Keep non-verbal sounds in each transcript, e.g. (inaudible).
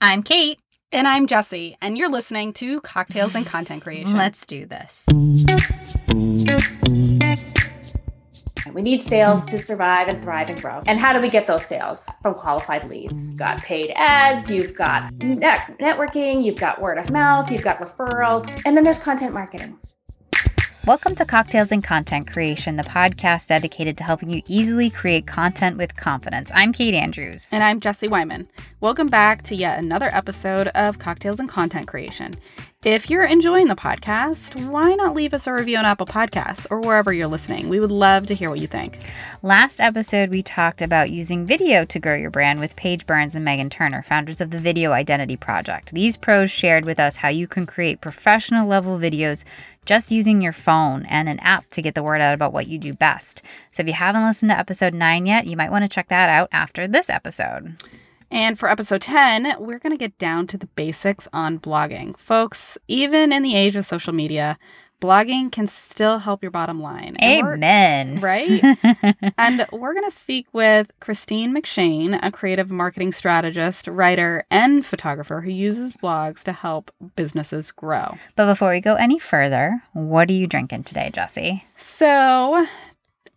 I'm Kate. And I'm Jesse, and you're listening to Cocktails and Content (laughs) Creation. Let's do this. We need sales to survive and thrive and grow. And how do we get those sales? From qualified leads. You've got paid ads, you've got net- networking, you've got word of mouth, you've got referrals, and then there's content marketing. Welcome to Cocktails and Content Creation, the podcast dedicated to helping you easily create content with confidence. I'm Kate Andrews. And I'm Jesse Wyman. Welcome back to yet another episode of Cocktails and Content Creation. If you're enjoying the podcast, why not leave us a review on Apple Podcasts or wherever you're listening? We would love to hear what you think. Last episode, we talked about using video to grow your brand with Paige Burns and Megan Turner, founders of the Video Identity Project. These pros shared with us how you can create professional level videos just using your phone and an app to get the word out about what you do best. So if you haven't listened to episode 9 yet, you might want to check that out after this episode. And for episode 10, we're going to get down to the basics on blogging. Folks, even in the age of social media, blogging can still help your bottom line. Amen. Right? (laughs) and we're going to speak with Christine McShane, a creative marketing strategist, writer, and photographer who uses blogs to help businesses grow. But before we go any further, what are you drinking today, Jesse? So,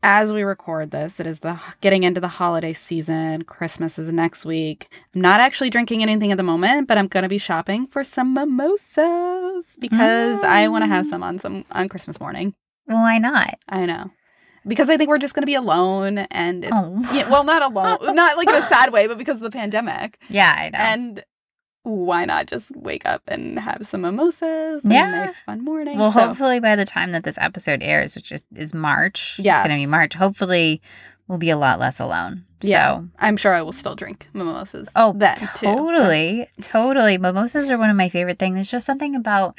as we record this, it is the getting into the holiday season. Christmas is next week. I'm not actually drinking anything at the moment, but I'm going to be shopping for some mimosas because mm. I want to have some on some on Christmas morning. Why not? I know. Because I think we're just going to be alone and it's oh. yeah, well not (laughs) alone, not like in a sad way, but because of the pandemic. Yeah, I know. And why not just wake up and have some mimosas yeah. nice fun morning? Well, so. hopefully by the time that this episode airs, which is, is March, yeah, it's going to be March. Hopefully, we'll be a lot less alone. Yeah, so. I'm sure I will still drink mimosas. Oh, then totally, too. totally. Mimosas are one of my favorite things. There's just something about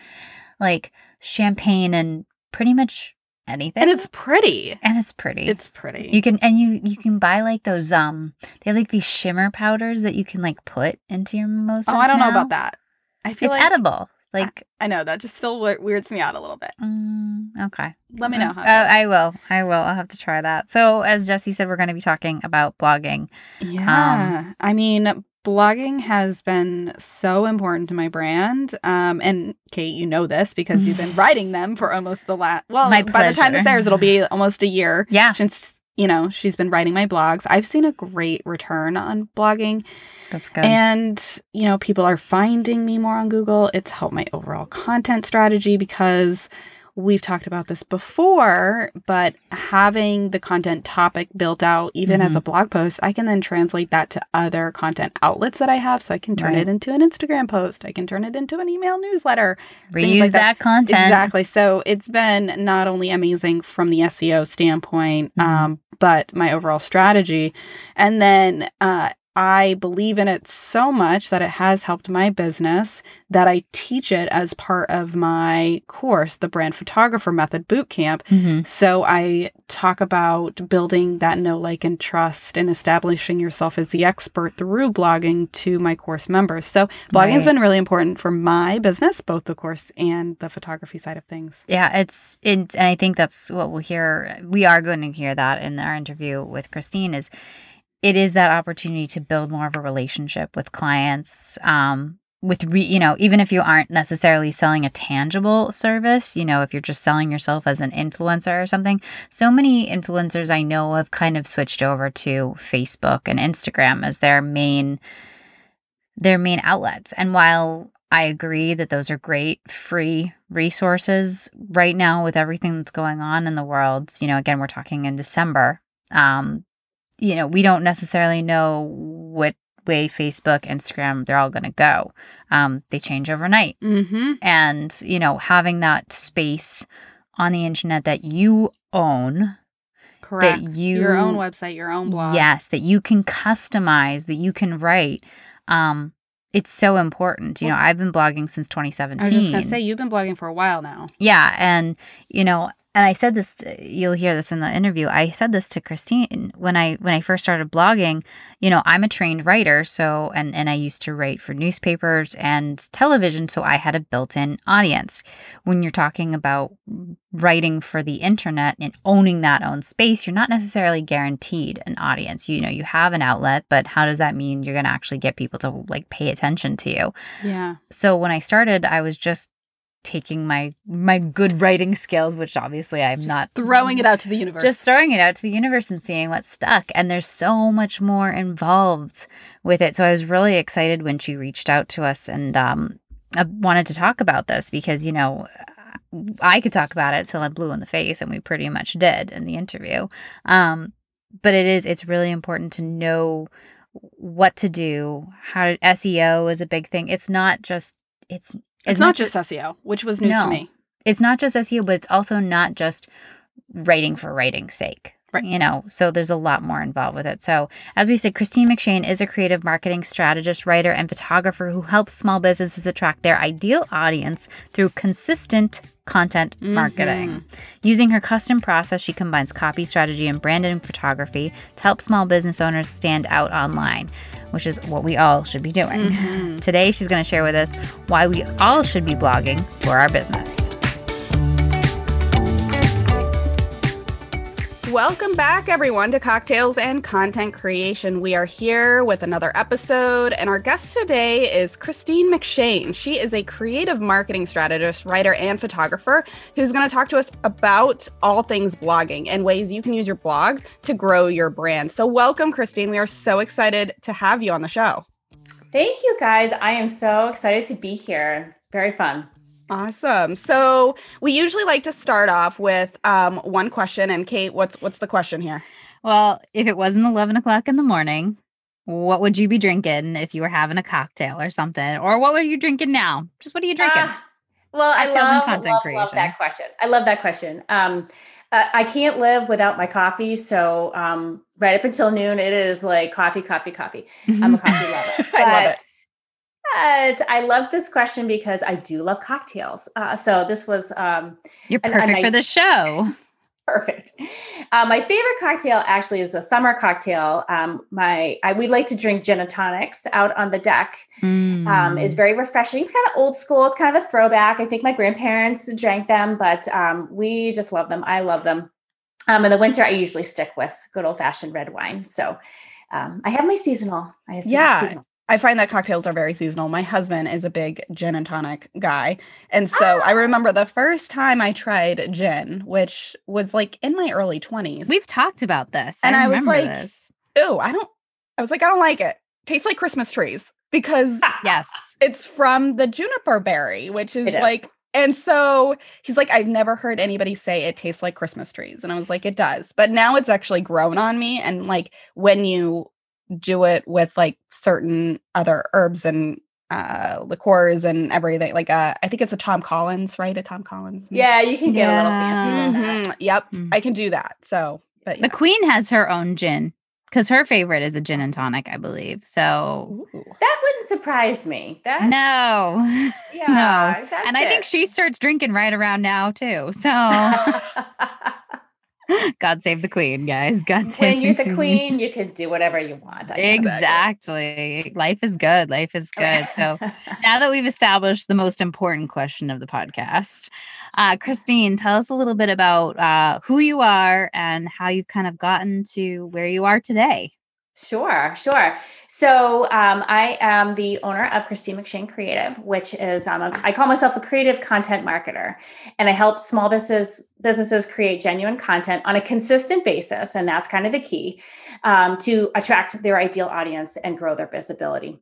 like champagne and pretty much anything. And it's pretty. And it's pretty. It's pretty. You can and you you can buy like those um they have like these shimmer powders that you can like put into your mimosas. Oh, I don't now. know about that. I feel it's like edible. Like I, I, know that just still weirds me out a little bit. Mm, okay. Let me know how. Uh, I will. I will. I'll have to try that. So, as Jesse said, we're going to be talking about blogging. Yeah. Um, I mean, blogging has been so important to my brand. Um, and Kate, you know this because you've been (laughs) writing them for almost the last. Well, my by the time this airs, it'll be (laughs) almost a year. Yeah. Since you know she's been writing my blogs, I've seen a great return on blogging. That's good. And you know, people are finding me more on Google. It's helped my overall content strategy because we've talked about this before, but having the content topic built out, even mm-hmm. as a blog post, I can then translate that to other content outlets that I have. So I can turn right. it into an Instagram post, I can turn it into an email newsletter, reuse like that. that. content. Exactly. So it's been not only amazing from the SEO standpoint, mm-hmm. um, but my overall strategy. And then uh, I believe in it so much that it has helped my business that I teach it as part of my course, the Brand Photographer Method Bootcamp. Mm-hmm. So I talk about building that know, like, and trust and establishing yourself as the expert through blogging to my course members. So blogging right. has been really important for my business, both the course and the photography side of things. Yeah, it's, it's and I think that's what we'll hear. We are going to hear that in our interview with Christine is it is that opportunity to build more of a relationship with clients um, with re, you know even if you aren't necessarily selling a tangible service you know if you're just selling yourself as an influencer or something so many influencers i know have kind of switched over to facebook and instagram as their main their main outlets. And while i agree that those are great free resources right now with everything that's going on in the world you know again we're talking in december um, you know, we don't necessarily know what way Facebook, Instagram, they're all going to go. Um, they change overnight. Mm-hmm. And, you know, having that space on the internet that you own. Correct. That you, your own website, your own blog. Yes, that you can customize, that you can write. Um, it's so important. You know, I've been blogging since 2017. I was just going to say, you've been blogging for a while now. Yeah. And, you know, and I said this you'll hear this in the interview. I said this to Christine when I when I first started blogging, you know, I'm a trained writer, so and and I used to write for newspapers and television, so I had a built-in audience. When you're talking about writing for the internet and owning that own space, you're not necessarily guaranteed an audience. You know, you have an outlet, but how does that mean you're going to actually get people to like pay attention to you? Yeah. So when I started, I was just taking my my good writing skills which obviously i'm Just not throwing it out to the universe. just throwing it out to the universe and seeing what stuck. And there's so much more involved with it. So i was really excited when she reached out to us and um I wanted to talk about this because you know i could talk about it till i'm blue in the face and we pretty much did in the interview. Um but it is it's really important to know what to do. How to, seo is a big thing. It's not just it's it's not just SEO, which was news No. to me. it's not just SEO, but it's also not just writing for writing's sake. You know, so there's a lot more involved with it. So, as we said, Christine McShane is a creative marketing strategist, writer, and photographer who helps small businesses attract their ideal audience through consistent content marketing. Using her custom process, she combines copy strategy and branding photography to help small business owners stand out online, which is what we all should be doing. Mhm. (laughs) Today, she's going to share with us why we all should be blogging for our business. Welcome back, everyone, to Cocktails and Content Creation. We are here with another episode, and our guest today is Christine McShane. She is a creative marketing strategist, writer, and photographer who's going to talk to us about all things blogging and ways you can use your blog to grow your brand. So, welcome, Christine. We are so excited to have you on the show. Thank you guys. I am so excited to be here. Very fun. Awesome. So we usually like to start off with um, one question. And Kate, what's what's the question here? Well, if it wasn't 11 o'clock in the morning, what would you be drinking if you were having a cocktail or something? Or what were you drinking now? Just what are you drinking? Ah, well, I Cocktails and love, content love, love that question. I love that question. Um, uh, I can't live without my coffee. So um, right up until noon, it is like coffee, coffee, coffee. I'm a coffee lover. (laughs) I love it. But I love this question because I do love cocktails. Uh, so this was um, You're and a perfect for the show. Perfect. Uh, my favorite cocktail actually is the summer cocktail. Um, my I, we like to drink gin and tonics out on the deck. Um, Mm. It's very refreshing. It's kind of old school. It's kind of a throwback. I think my grandparents drank them, but um, we just love them. I love them. Um, in the winter, I usually stick with good old fashioned red wine. So um, I have my seasonal. I have Yeah. seasonal. I find that cocktails are very seasonal. My husband is a big gin and tonic guy. And so I Ah. remember the first time I tried gin, which was like in my early 20s. We've talked about this. And I, I was remember like- this. Ew, I don't, I was like, I don't like it. Tastes like Christmas trees because Yes. it's from the juniper berry, which is It is. like, and so he's like, I've never heard anybody say it tastes like Christmas trees. And I was like, it does. But now it's actually grown on me. And like when you do it with like certain other herbs and uh liqueurs and everything, like uh I think it's a Tom Collins, right? A Tom Collins. Yeah, you can get a little fancy with that. Mhm, Yep. Mhm. I can do that. So but The yeah. queen has her own gin because her favorite is a gin and tonic, I believe. So, Ooh. That wouldn't surprise me. That no. (laughs) yeah, that's and I think she starts drinking right around now, too. So, (laughs) (laughs) (laughs) God save the queen, guys. God (laughs) save when you're the queen, you can do whatever you want. Exactly. Life is good. Life is (laughs) good. So, now that we've established the most important question of the podcast, uh, Christine, tell us a little bit about uh, who you are and how you've kind of gotten to where you are today. Sure, sure. So um, I am the owner of Christine McShane Creative, which is um, I call myself a creative content marketer, and I help small business businesses create genuine content on a consistent basis, and that's kind of the key um, to attract their ideal audience and grow their visibility.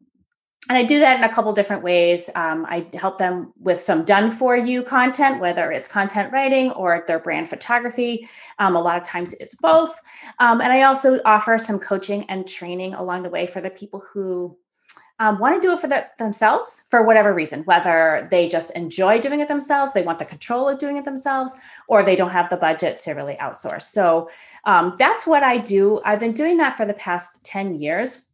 And I do that in a couple different ways. Um, I help them with some done for you content, whether it's content writing or their brand photography. Um, a lot of times it's both. Um, and I also offer some coaching and training along the way for the people who um, want to do it for the, themselves for whatever reason, whether they just enjoy doing it themselves, they want the control of doing it themselves, or they don't have the budget to really outsource. So um, that's what I do. I've been doing that for the past 10 years.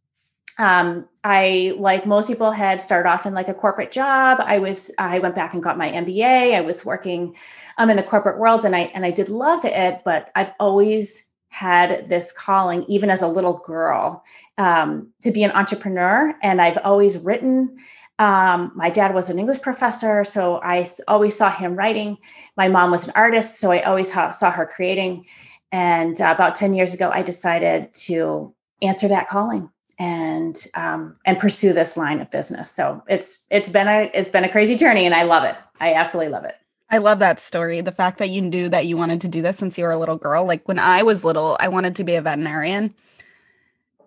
Um, I, like most people, had started off in like a corporate job. I was, I went back and got my MBA. I was working um, in the corporate world, and I and I did love it. But I've always had this calling, even as a little girl, um, to be an entrepreneur. And I've always written. Um, my dad was an English professor, so I always saw him writing. My mom was an artist, so I always saw her creating. And uh, about 10 years ago, I decided to answer that calling and um, and pursue this line of business. So it's it's been a it's been a crazy journey, and I love it. I absolutely love it. I love that story. The fact that you knew that you wanted to do this since you were a little girl. Like when I was little, I wanted to be a veterinarian,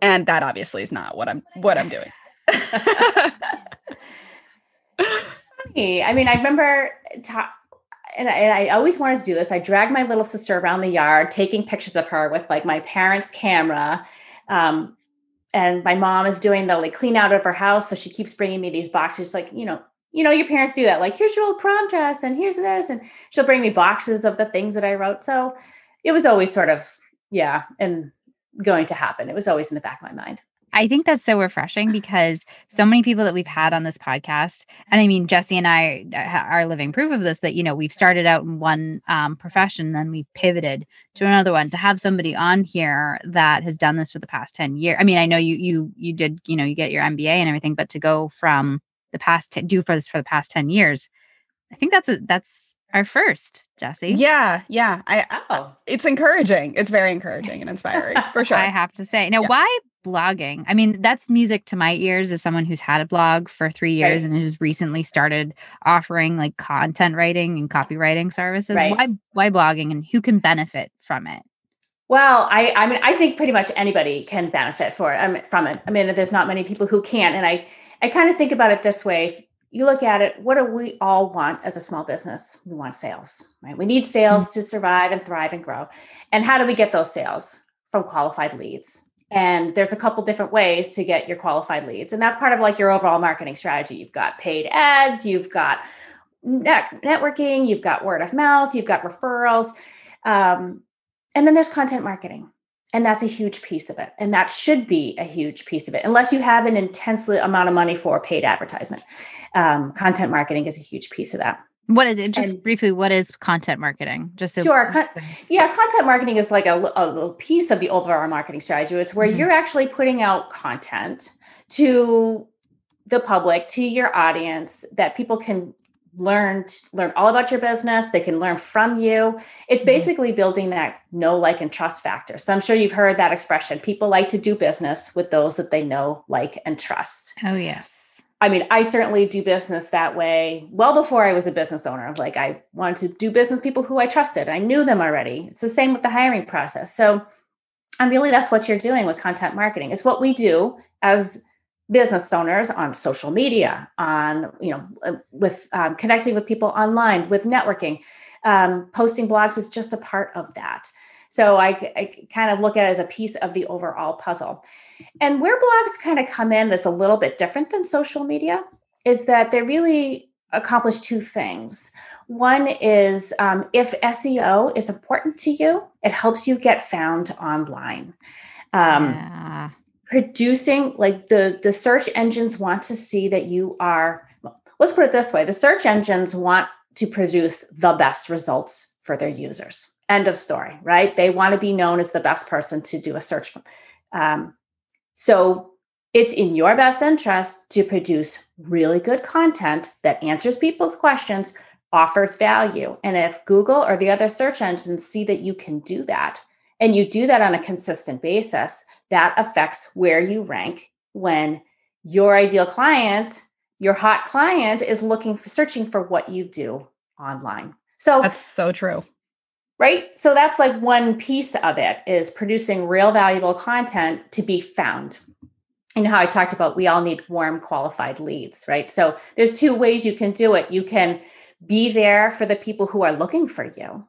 and that obviously is not what I'm what I'm doing. (laughs) I mean, I remember. Ta- and I, and I, always wanted to do this. I dragged my little sister around the yard, taking pictures of her with like my parents' camera. Um, and my mom is doing the like clean out of her house so she keeps bringing me these boxes like you know you know your parents do that like here's your old prom dress and here's this and she'll bring me boxes of the things that i wrote so it was always sort of yeah and going to happen. It was always in the back of my mind I think that's so refreshing because so many people that we've had on this podcast, and I mean, Jesse and I uh, are living proof of this that, you know, we've started out in one um, profession, then we've pivoted to another one to have somebody on here that has done this for the past 10 years. I mean, I know you, you, you did, you know, you get your MBA and everything, but to go from the past, to do for this for the past 10 years, I think that's a, that's our first, Jesse. Yeah, yeah. I oh. it's encouraging. It's very encouraging and inspiring (laughs) for sure. I have to say. Now, yeah. why blogging? I mean, that's music to my ears as someone who's had a blog for three years right. and who's recently started offering like content writing and copywriting services. Right. Why why blogging and who can benefit from it? Well, I, I mean, I think pretty much anybody can benefit for it, um, from it. I mean, there's not many people who can't, and I, I kind of think about it this way you look at it, what do we all want as a small business? We want sales, right? We need sales mm-hmm. to survive and thrive and grow. And how do we get those sales? From qualified leads. And there's a couple different ways to get your qualified leads. And that's part of like your overall marketing strategy. You've got paid ads, you've got net- networking, you've got word of mouth, you've got referrals. Um, and then there's content marketing. And that's a huge piece of it. And that should be a huge piece of it, unless you have an intense amount of money for paid advertisement. Um, content marketing is a huge piece of that. What is it? Just and, briefly, what is content marketing? Just so sure. Con- yeah, content marketing is like a, a, little piece of the overall marketing strategy. It's where mm-hmm. you're actually putting out content to the public, to your audience that people can learn learn all about your business they can learn from you it's mm-hmm. basically building that know like and trust factor so i'm sure you've heard that expression people like to do business with those that they know like and trust oh yes i mean i certainly do business that way well before i was a business owner. Like i wanted to do business with people who i trusted. I knew them already. It's the same with the hiring process. So and really that's what you're doing with content marketing. It's what we do as business owners on social media on you know uh, with um, connecting with people online with networking. Um, posting blogs is just a part of that so I, I, kind of look at it as a piece of the overall puzzle. And where blogs kind of come in that's a little bit different than social media is that they really accomplish two things. One is um, if seo is important to you it helps you get found online. Um, yeah. producing like the the search engines want to see that you are let's put it this way the search engines want to produce the best results for their users end of story right they want to be known as the best person to do a search um, so it's in your best interest to produce really good content that answers people's questions offers value and if google or the other search engines see that you can do that and you do that on a consistent basis, that affects where you rank when your ideal client, your hot client, is looking for searching for what you do online. So that's so true. Right. So that's like one piece of it is producing real valuable content to be found. You know how I talked about we all need warm, qualified leads, right? So there's two ways you can do it. You can be there for the people who are looking for you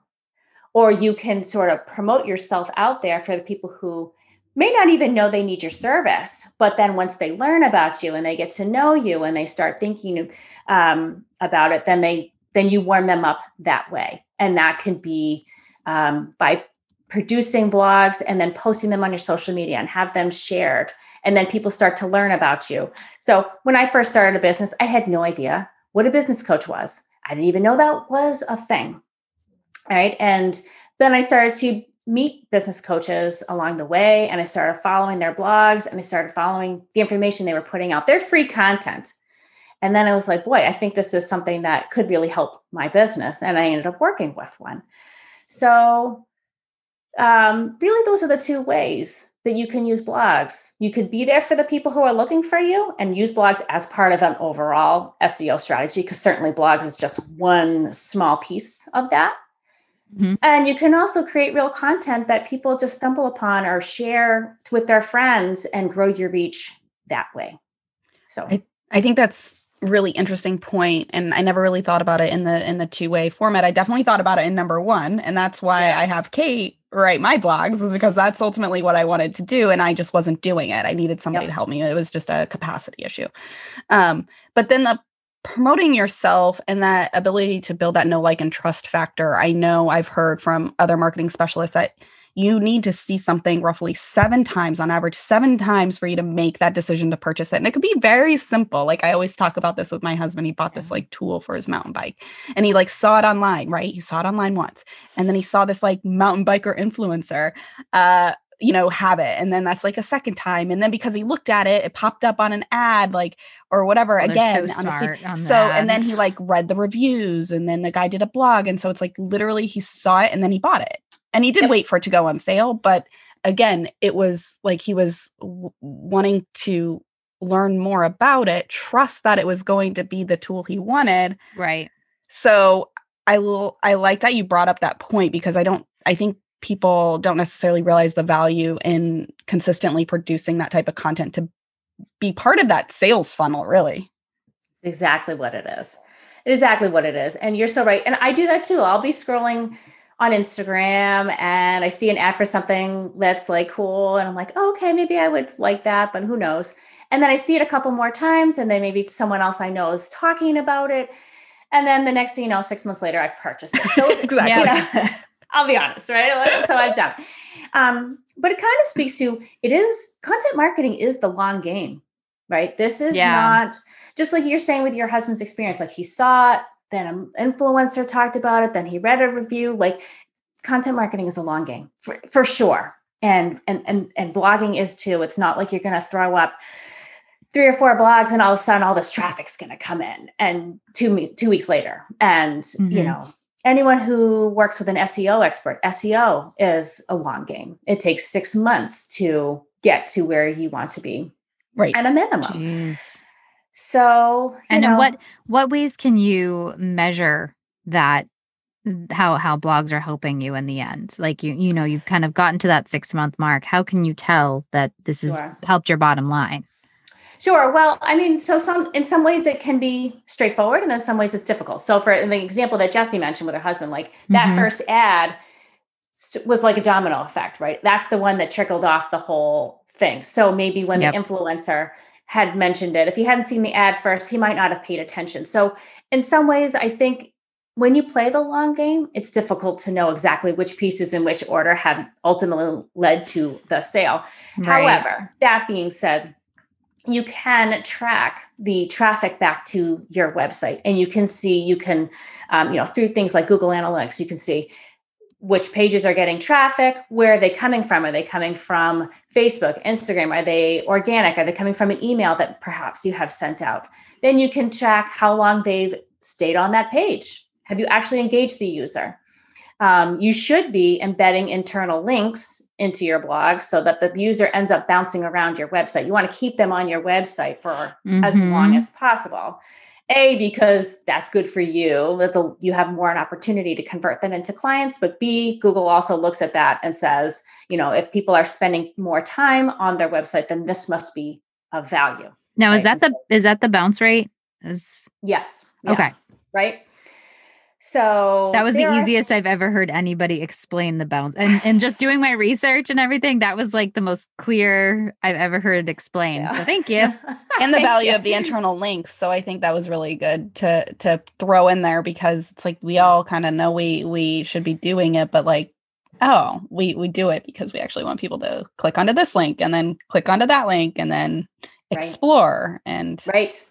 or you can sort of promote yourself out there for the people who may not even know they need your service but then once they learn about you and they get to know you and they start thinking um, about it then they then you warm them up that way and that can be um, by producing blogs and then posting them on your social media and have them shared. And then people start to learn about you. So when i first started a business i had no idea what a business coach was. I didn't even know that was a thing. Right? And then i started to meet business coaches along the way and i started following their blogs and i started following the information they were putting out their free content and then i was like boy i think this is something that could really help my business and i ended up working with one so um, really those are the two ways that you can use blogs. You could be there for the people who are looking for you and use blogs as part of an overall SEO strategy, because certainly blogs is just one small piece of that. Mm-hmm. And you can also create real content that people just stumble upon or share with their friends and grow your reach that way. So I, I think that's really interesting point and i never really thought about it in the in the two way format i definitely thought about it in number one and that's why yeah. i have kate write my blogs is because that's ultimately what i wanted to do and i just wasn't doing it i needed somebody yep. to help me it was just a capacity issue um, but then the promoting yourself and that ability to build that know like and trust factor i know i've heard from other marketing specialists that you need to see something roughly seven times on average, seven times for you to make that decision to purchase it. And it could be very simple. Like I always talk about this with my husband. He bought this like tool for his mountain bike and he like saw it online, right? He saw it online once. And then he saw this like mountain biker influencer uh you know have it and then that's like a second time and then because he looked at it it popped up on an ad like or whatever oh, again so, on so and then he like read the reviews and then the guy did a blog and so it's like literally he saw it and then he bought it and he did yep. wait for it to go on sale, but again, it was like he was w- wanting to learn more about it, trust that it was going to be the tool he wanted. Right. So I will I like that you brought up that point because I don't I think people don't necessarily realize the value in consistently producing that type of content to be part of that sales funnel, really. Exactly what it is. Exactly what it is. And you're so right. And I do that too. I'll be scrolling on Instagram and I see an ad for something that's like cool and I'm like, oh, okay, maybe I would like that, but who knows? And then I see it a couple more times and then maybe someone else I know is talking about it. And then the next thing you know, six months later, I've purchased it. So (laughs) exactly. Know, (laughs) I'll be honest, right? So I've done. Um, but it kind of speaks to it is content marketing is the long game, right? This is yeah. not just like you're saying with your husband's experience. Like he saw it, then an influencer talked about it, then he read a review. Like content marketing is a long game for, for sure. And, and and and blogging is too. It's not like you're gonna throw up three or four blogs and all of a sudden all this traffic's gonna come in and two two weeks later. And mm-hmm. you know, anyone who works with an SEO expert, SEO is a long game. It takes six months to get to where you want to be. Right. At a minimum. Jeez. So, and know, what what ways can you measure that how how blogs are helping you in the end? Like you you know you've kind of gotten to that six month mark. How can you tell that this has sure. helped your bottom line? Sure. Well, I mean, so some in some ways it can be straightforward, and then some ways it's difficult. So, for the example that Jesse mentioned with her husband, like that mm-hmm. first ad was like a domino effect, right? That's the one that trickled off the whole thing. So maybe when yep. the influencer had mentioned it. If he hadn't seen the ad first, he might not have paid attention. So, in some ways, I think when you play the long game, it's difficult to know exactly which pieces in which order have ultimately led to the sale. Right. However, that being said, you can track the traffic back to your website and you can see you can um, you know through things like google analytics you can see which pages are getting traffic where are they coming from? Are they coming from facebook instagram? Are they organic? Are they coming from an email that perhaps you have sent out? Then you can track how long they've stayed on that page. Have you actually engaged the user? Um, you should be embedding internal links into your blog so that the user ends up bouncing around your website. You want to keep them on your website for mm-hmm. as long as possible a because that's good for you that the, you have more an opportunity to convert them into clients but b google also looks at that and says you know if people are spending more time on their website then this must be of value now right? is that the is that the bounce rate is yes yeah. okay right so that was the easiest I've ever heard anybody explain the bounce. And and just doing my research and everything, that was like the most clear I've ever heard it explained. Yeah. So thank you. (laughs) and the value of the internal links. So I think that was really good to to throw in there because it's like we all kind of know we we should be doing it, but like oh, we we do it because we actually want people to click onto this link and then click onto that link and then Right. explore and Right.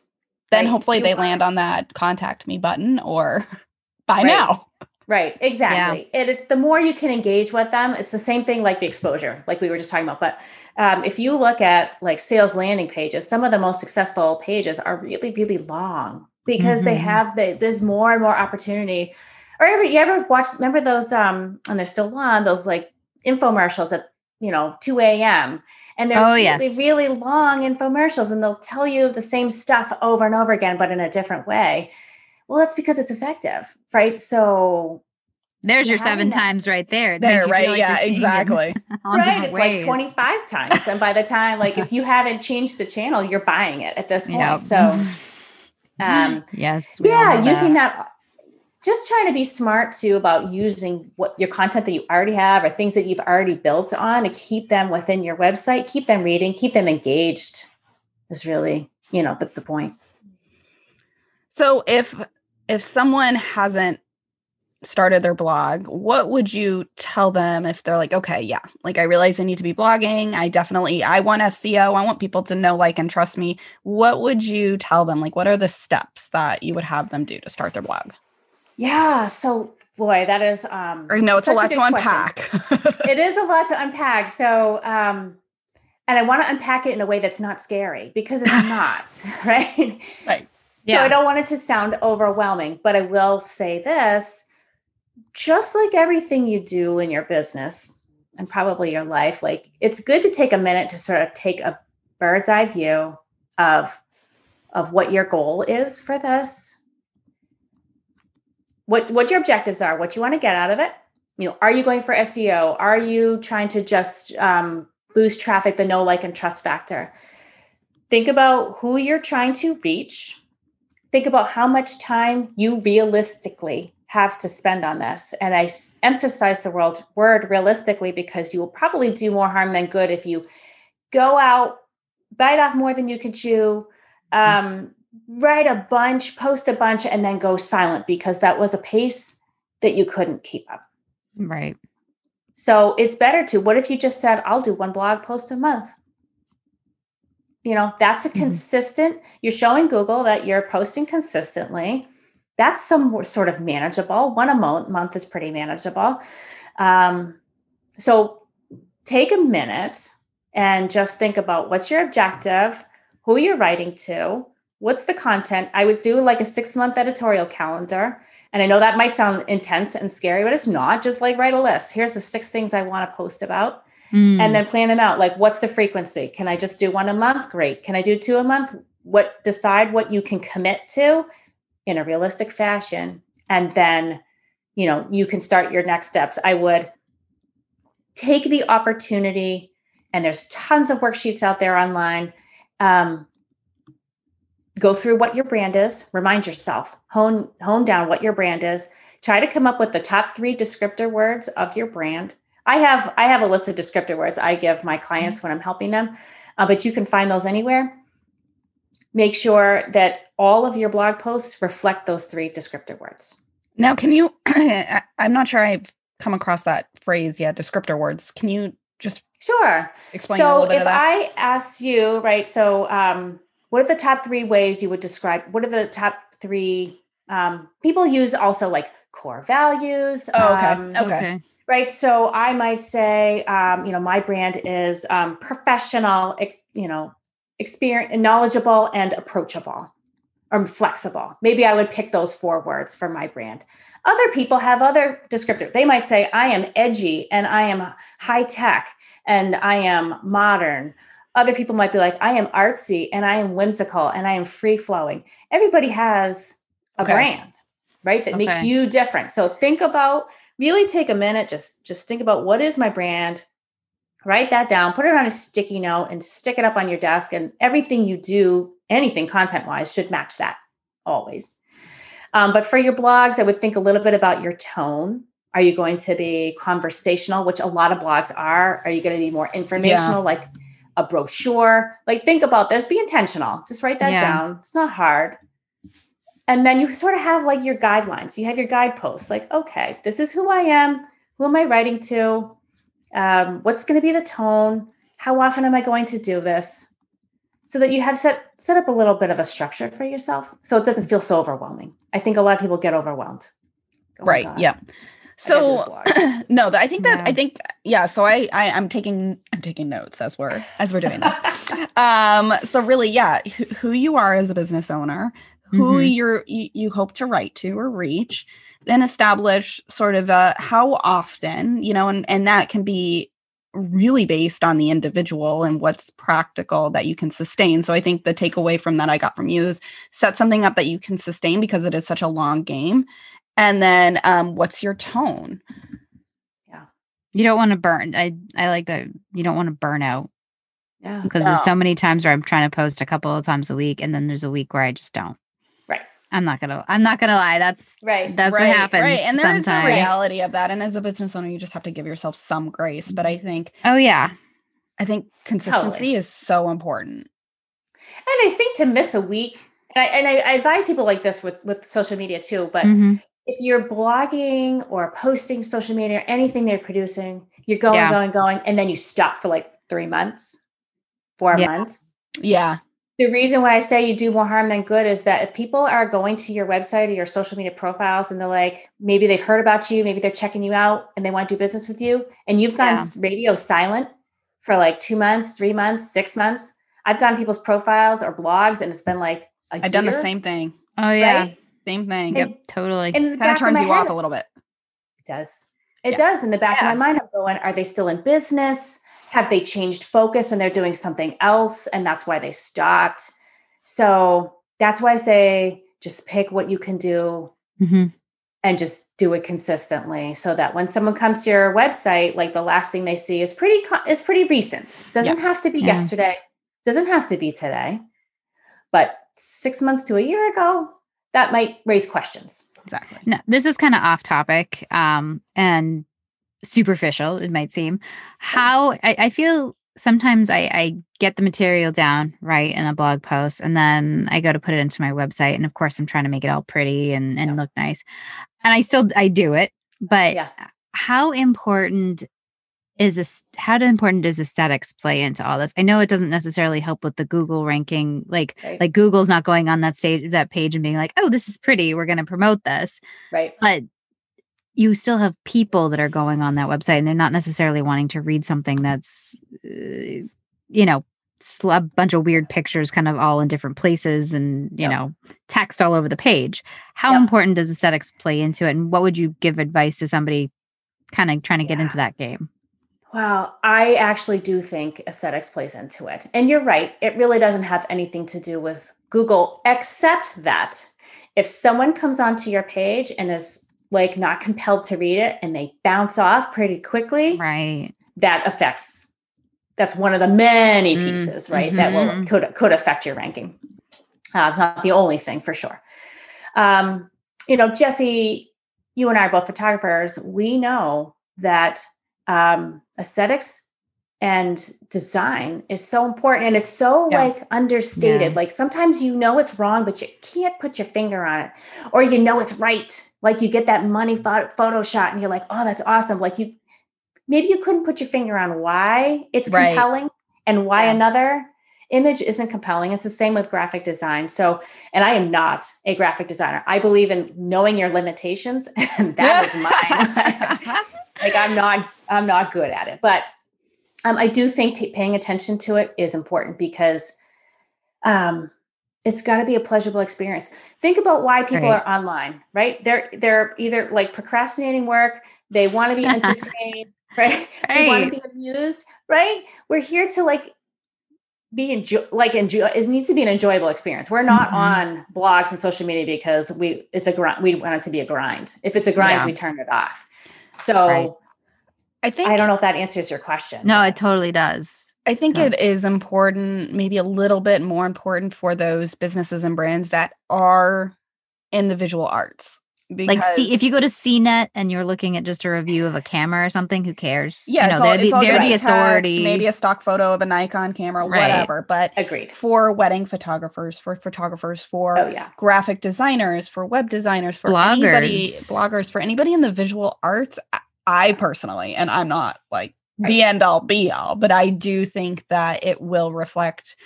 then Right. hopefully You they want- land on that contact me button or (laughs) buy Right. now. Right, exactly. And it's the more you can engage with them, it's the same thing like the exposure, like we were just talking about. But um, if you look at like sales landing pages, some of the most successful pages are really, really long because they Mhm. have the there's more and more opportunity. Or ever you ever watch remember those um and they're still on those like infomercials at you know 2 a.m. and they're Oh, really, yes. really long infomercials and they'll tell you the same stuff over and over again, but in a different way. Well, that's because it's effective, right? So There's your seven that- times right there. It There, you right? like yeah, you're it exactly. (laughs) all right different it's ways. like 25 times and by the time like if you (laughs) haven't changed the channel you're buying it at this point Yep. so (laughs) um yes. yeah know using that. just trying to be smart too about using what your content that you already have or things that you've already built on to keep them within your website keep them reading keep them engaged is really you know the, the point So if if someone hasn't started their blog, what would you tell them if they're like, okay, yeah, like I realize I need to be blogging. I definitely I want SEO. I want people to know, like, and trust me. What would you tell them? Like, what are the steps that you would have them do to start their blog? yeah so boy that is um I know it's a lot good to unpack. (laughs) it is a lot to unpack. So, um, and I want to unpack it in a way that's not scary because it's (laughs) not, (laughs) right? right. So I don't want it to sound overwhelming, but I will say this just like everything you do in your business and probably your life, like it's good to take a minute to sort of take a bird's eye view of of what your goal is for this. What what your objectives are what you want to get out of it. You know are you going for seo are you trying to just um, boost traffic the no like and trust factor? Think about who you're trying to reach think about how much time you realistically have to spend on this. And i emphasize the word, word realistically because you will probably do more harm than good if you go out bite off more than you can chew um, write a bunch post a bunch and then go silent because that was a pace that you couldn't keep up. Right. so it's better to what if you just said i'll do one blog post a month you know that's a Mhm. consistent you're showing google that you're posting consistently. That's some sort of manageable. One a month month is pretty manageable. Um, so take a minute and just think about what's your objective who you're writing to what's the content. I would do like a six month editorial calendar and i know that might sound intense and scary but it's not. Just like write a list. Here's the six things i want to post about Mm. and then plan them out. Like what's the frequency? Can i just do one a month? Great. Can i do two a month? What decide what you can commit to in a realistic fashion and then you know you can start your next steps. I would take the opportunity and there's tons of worksheets out there online um, go through what your brand is remind yourself hone hone down what your brand is try to come up with the top three descriptor words of your brand I have I have a list of descriptor words I give my clients when I'm helping them, uh, but you can find those anywhere. Make sure that all of your blog posts reflect those three descriptor words. Now, can you? (clears throat) I'm not sure I've come across that phrase yet. Descriptor words. Can you just Sure. explain a so little bit if of that? I asked you, right? So, um, what are the top three ways you would describe? What are the top three? Um, people use also like core values. Oh, okay. um, Okay. Right? So i might say um, you know my brand is um, professional ex, you know experience knowledgeable and approachable or flexible. Maybe i would pick those four words for my brand. Other people have other descriptors they might say i am edgy and i am high tech and i am modern. Other people might be like i am artsy and i am whimsical and i am free flowing everybody has a Okay. brand right? That makes you different. So think about really take a minute just just think about what is my brand write that down put it on a sticky note and stick it up on your desk and everything you do anything content wise should match that always. Um, but for your blogs i would think a little bit about your tone. Are you going to be conversational which a lot of blogs are? Are you going to be more informational like a brochure? Like think about this be intentional just write that Yeah. down. It's not hard and then you sort of have like your guidelines you have your guideposts like okay this is who i am Who am I writing to? Um, what's going to be the tone? How often am I going to do this? So that you have set set up a little bit of a structure for yourself, so it doesn't feel so overwhelming. I think a lot of people get overwhelmed. Oh right. Yeah. So (clears throat) no, I think that yeah. I think yeah. So I, I I'm taking I'm taking notes as we're as we're doing this. (laughs) um. So really, yeah, who, who you are as a business owner, who mm-hmm. you're you, you hope to write to or reach, then establish sort of a how often you know, and and that can be really based on the individual and what's practical that you can sustain. So I think the takeaway from that I got from you is set something up that you can sustain because it is such a long game. And then um, what's your tone? Yeah. You don't want to burn. I I like that you don't want to burn out. Yeah. Because no. there's so many times where I'm trying to post a couple of times a week and then there's a week where I just don't. I'm not gonna. I'm not gonna lie. That's right. That's right, what happens. Right, and there's the reality of that. And as a business owner, you just have to give yourself some grace. But I think. Oh yeah. I think consistency totally. is so important. And I think to miss a week, and I, and I advise people like this with with social media too. But mm-hmm. if you're blogging or posting social media or anything they're producing, you're going, yeah. going, going, and then you stop for like three months, four yeah. months. Yeah the reason why I say you do more harm than good is that if people are going to your website or your social media profiles and they're like, maybe they've heard about you, maybe they're checking you out and they want to do business with you, and you've gone yeah. radio silent for like two months, three months, six months. I've gone people's profiles or blogs and it's been like I've year, done the same thing. Oh yeah. Right? Same thing. Yep, totally. Kind of turns you head, off a little bit. It does. It yeah. does. In the back yeah. of my mind, I'm going, are they still in business? Have they changed focus and they're doing something else? And that's why they stopped so that's why I say just pick what you can do mm-hmm. and just do it consistently so that when someone comes to your website, like the last thing they see is pretty is pretty recent. Doesn't yeah. have to be yeah. yesterday. Doesn't have to be today. But 6 months to a year ago, that might raise questions. Exactly. No, this is kind of off topic um, and superficial, it might seem. How I, I feel sometimes I, I get the material down right in a blog post and then I go to put it into my website. And of course I'm trying to make it all pretty and, and yeah. look nice. And I still I do it. But yeah. how important is this how important does aesthetics play into all this? I know it doesn't necessarily help with the Google ranking. Like right. like Google's not going on that stage that page and being like, oh, this is pretty. We're gonna promote this. Right. But you still have people that are going on that website and they're not necessarily wanting to read something that's uh, you know a bunch of weird pictures kind of all in different places and you yep. know text all over the page how yep. important does aesthetics play into it and what would you give advice to somebody kind of trying to get into that game well i actually do think aesthetics plays into it and you're right it really doesn't have anything to do with google except that if someone comes onto your page and is like not compelled to read it and they bounce off pretty quickly, right? That affects. That's one of the many mm, pieces, mm, right? Mm-hmm. That will mm-hmm. could could affect your ranking. Uh, it's not the only thing for sure. Um, you know, Jesse, you and I are both photographers. We know that um, aesthetics and design is so important and it's so yeah. like understated yeah. like sometimes you know it's wrong but you can't put your finger on it or you know it's right like you get that money photo shot and you're like oh that's awesome like you maybe you couldn't put your finger on why it's right. compelling and why yeah. another image isn't compelling it's the same with graphic design so and i am not a graphic designer i believe in knowing your limitations (laughs) and that is mine (laughs) like i'm not i'm not good at it but um, I do think t- paying attention to it is important because um, it's got to be a pleasurable experience. Think about why people right. are online, right? They're they're either like procrastinating work, they want to be (laughs) entertained, right? right? They want to be amused, right? We're here to like be enjoy like enjoy it needs to be an enjoyable experience we're not mm-hmm. on blogs and social media because we it's a grind we want it to be a grind if it's a grind yeah. we turn it off so right. I think I don't know if that answers your question. No, it totally does. I think so. it is important, maybe a little bit more important for those businesses and brands that are in the visual arts. Because, like see if you go to CNET and you're looking at just a review of a camera or something, who cares? Yeah, you know, they're, the, they're the authority. Text, maybe a stock photo of a Nikon camera, right. whatever. But agreed for wedding photographers, for photographers, for oh, yeah. graphic designers, for web designers, for bloggers. anybody, bloggers, for anybody in the visual arts. I personally, and I'm not like right. the end all be all, but I do think that it will reflect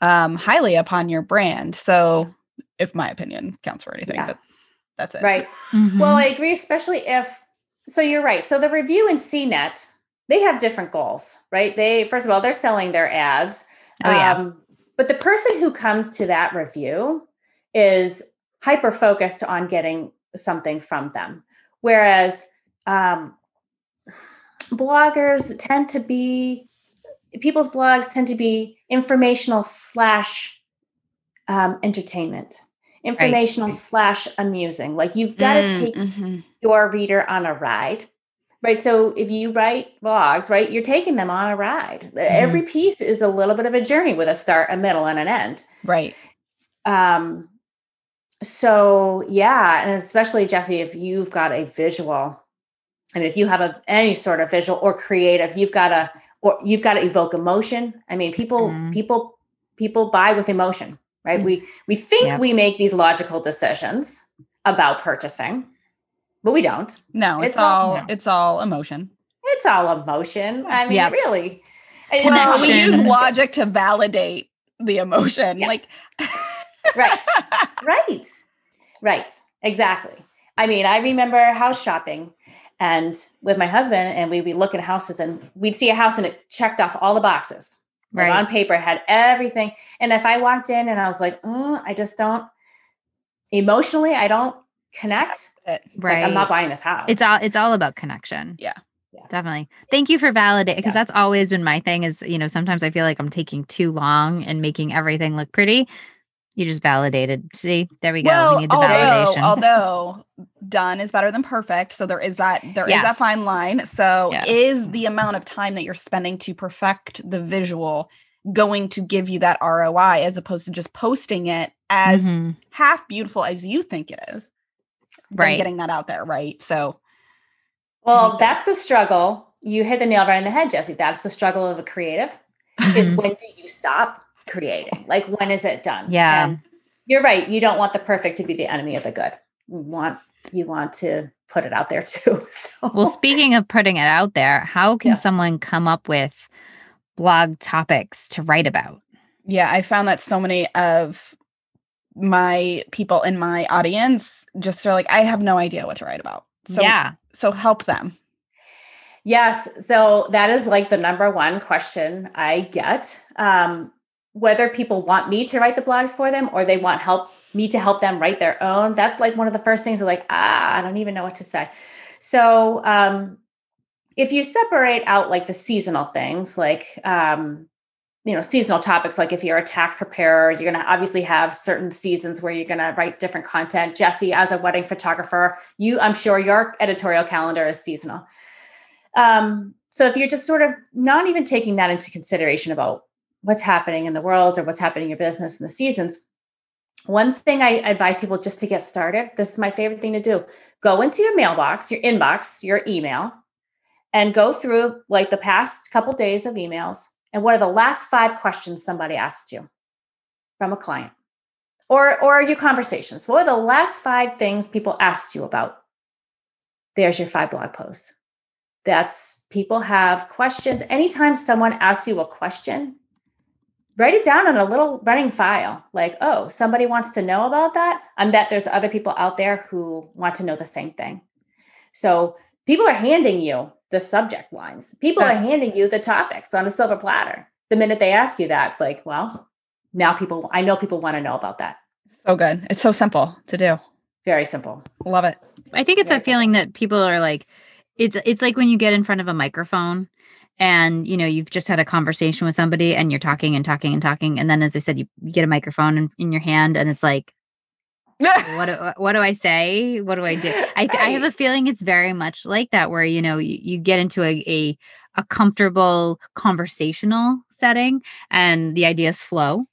um, highly upon your brand. So, if my opinion counts for anything, yeah. but that's it. Right. Mm-hmm. Well, I agree, especially if, so you're right. So, the review in CNET, they have different goals, right? They, first of all, they're selling their ads. Oh, yeah. Um, but the person who comes to that review is hyper focused on getting something from them. Whereas um, bloggers tend to be people's blogs tend to be informational slash um, entertainment. Informational right. slash amusing. Like you've got to mm, take mm-hmm. your reader on a ride right? So if you write blogs right you're taking them on a ride. Mm-hmm. every piece is a little bit of a journey with a start a middle and an end. Right. Um so yeah and especially jesse if you've got a visual I mean, if you have a any sort of visual or creative, you've got to or you've got to evoke emotion. I mean, people mm. people people buy with emotion, right? Mm. We we think yep. we make these logical decisions about purchasing, but we don't. No, it's, it's all, all no. it's all emotion. It's all emotion. I mean, yep. really. Well, we use logic to validate the emotion. Yes. Like right. (laughs) Right. Right. Exactly. I mean, I remember house shopping and with my husband and we'd be looking at houses and we'd see a house and it checked off all the boxes. Right. like on paper had everything. And if i walked in and i was like oh, i just don't emotionally i don't connect. Right like, i'm not buying this house. It's all it's all about connection. Yeah. Yeah. Definitely. Thank you for validating because yeah. that's always been my thing is, you know, sometimes I feel like I'm taking too long and making everything look pretty. You just validated. See, there we go. Well, we need the although, validation. Although done is better than perfect. So there is that there yes. is that fine line. So yes. is the amount of time that you're spending to perfect the visual going to give you that ROI as opposed to just posting it as mm-hmm. half beautiful as you think it is. Right. Getting that out there, right? So well, that's the struggle. You hit the nail right in the head, Jesse. That's the struggle of a creative is when do you stop creating? Like when is it done? Yeah. And you're right. You don't want the perfect to be the enemy of the good. You want you want to put it out there too. (laughs) So. Well, speaking of putting it out there, how can yeah. someone come up with blog topics to write about? Yeah, I found that so many of my people in my audience just are like, I have no idea what to write about. So yeah. So help them. Yes. So that is like the number one question I get. Um, whether people want me to write the blogs for them or they want help me to help them write their own that's like one of the first things they're like ah i don't even know what to say. So um, if you separate out like the seasonal things like um, you know seasonal topics like if you're a tax preparer you're going to obviously have certain seasons where you're going to write different content. Jesse as a wedding photographer you i'm sure your editorial calendar is seasonal. Um, so if you're just sort of not even taking that into consideration about what's happening in the world or what's happening in your business in the seasons, one thing I advise people just to get started, this is my favorite thing to do. Go into your mailbox, your inbox, your email, and go through like the past couple days of emails and what are the last five questions somebody asked you from a client or or your conversations. What are the last five things people asked you about? There's your five blog posts. That's people have questions. Anytime someone asks you a question, write it down on a little running file. Like oh somebody wants to know about that. I bet there's other people out there who want to know the same thing. So people are handing you the subject lines. People are handing you the topics on a silver platter. The minute they ask you that it's like well now people i know people want to know about that. So good. It's so simple to do. Very simple. Love it. I think it's very a feeling that people are like it's it's like when you get in front of a microphone and you know you've just had a conversation with somebody and you're talking and talking and talking and then as i said you, you get a microphone in, in your hand and it's like what do, (laughs) what do I say? What do I do? I, I have a feeling it's very much like that, where you know you, you get into a, a a comfortable conversational setting, and the ideas flow.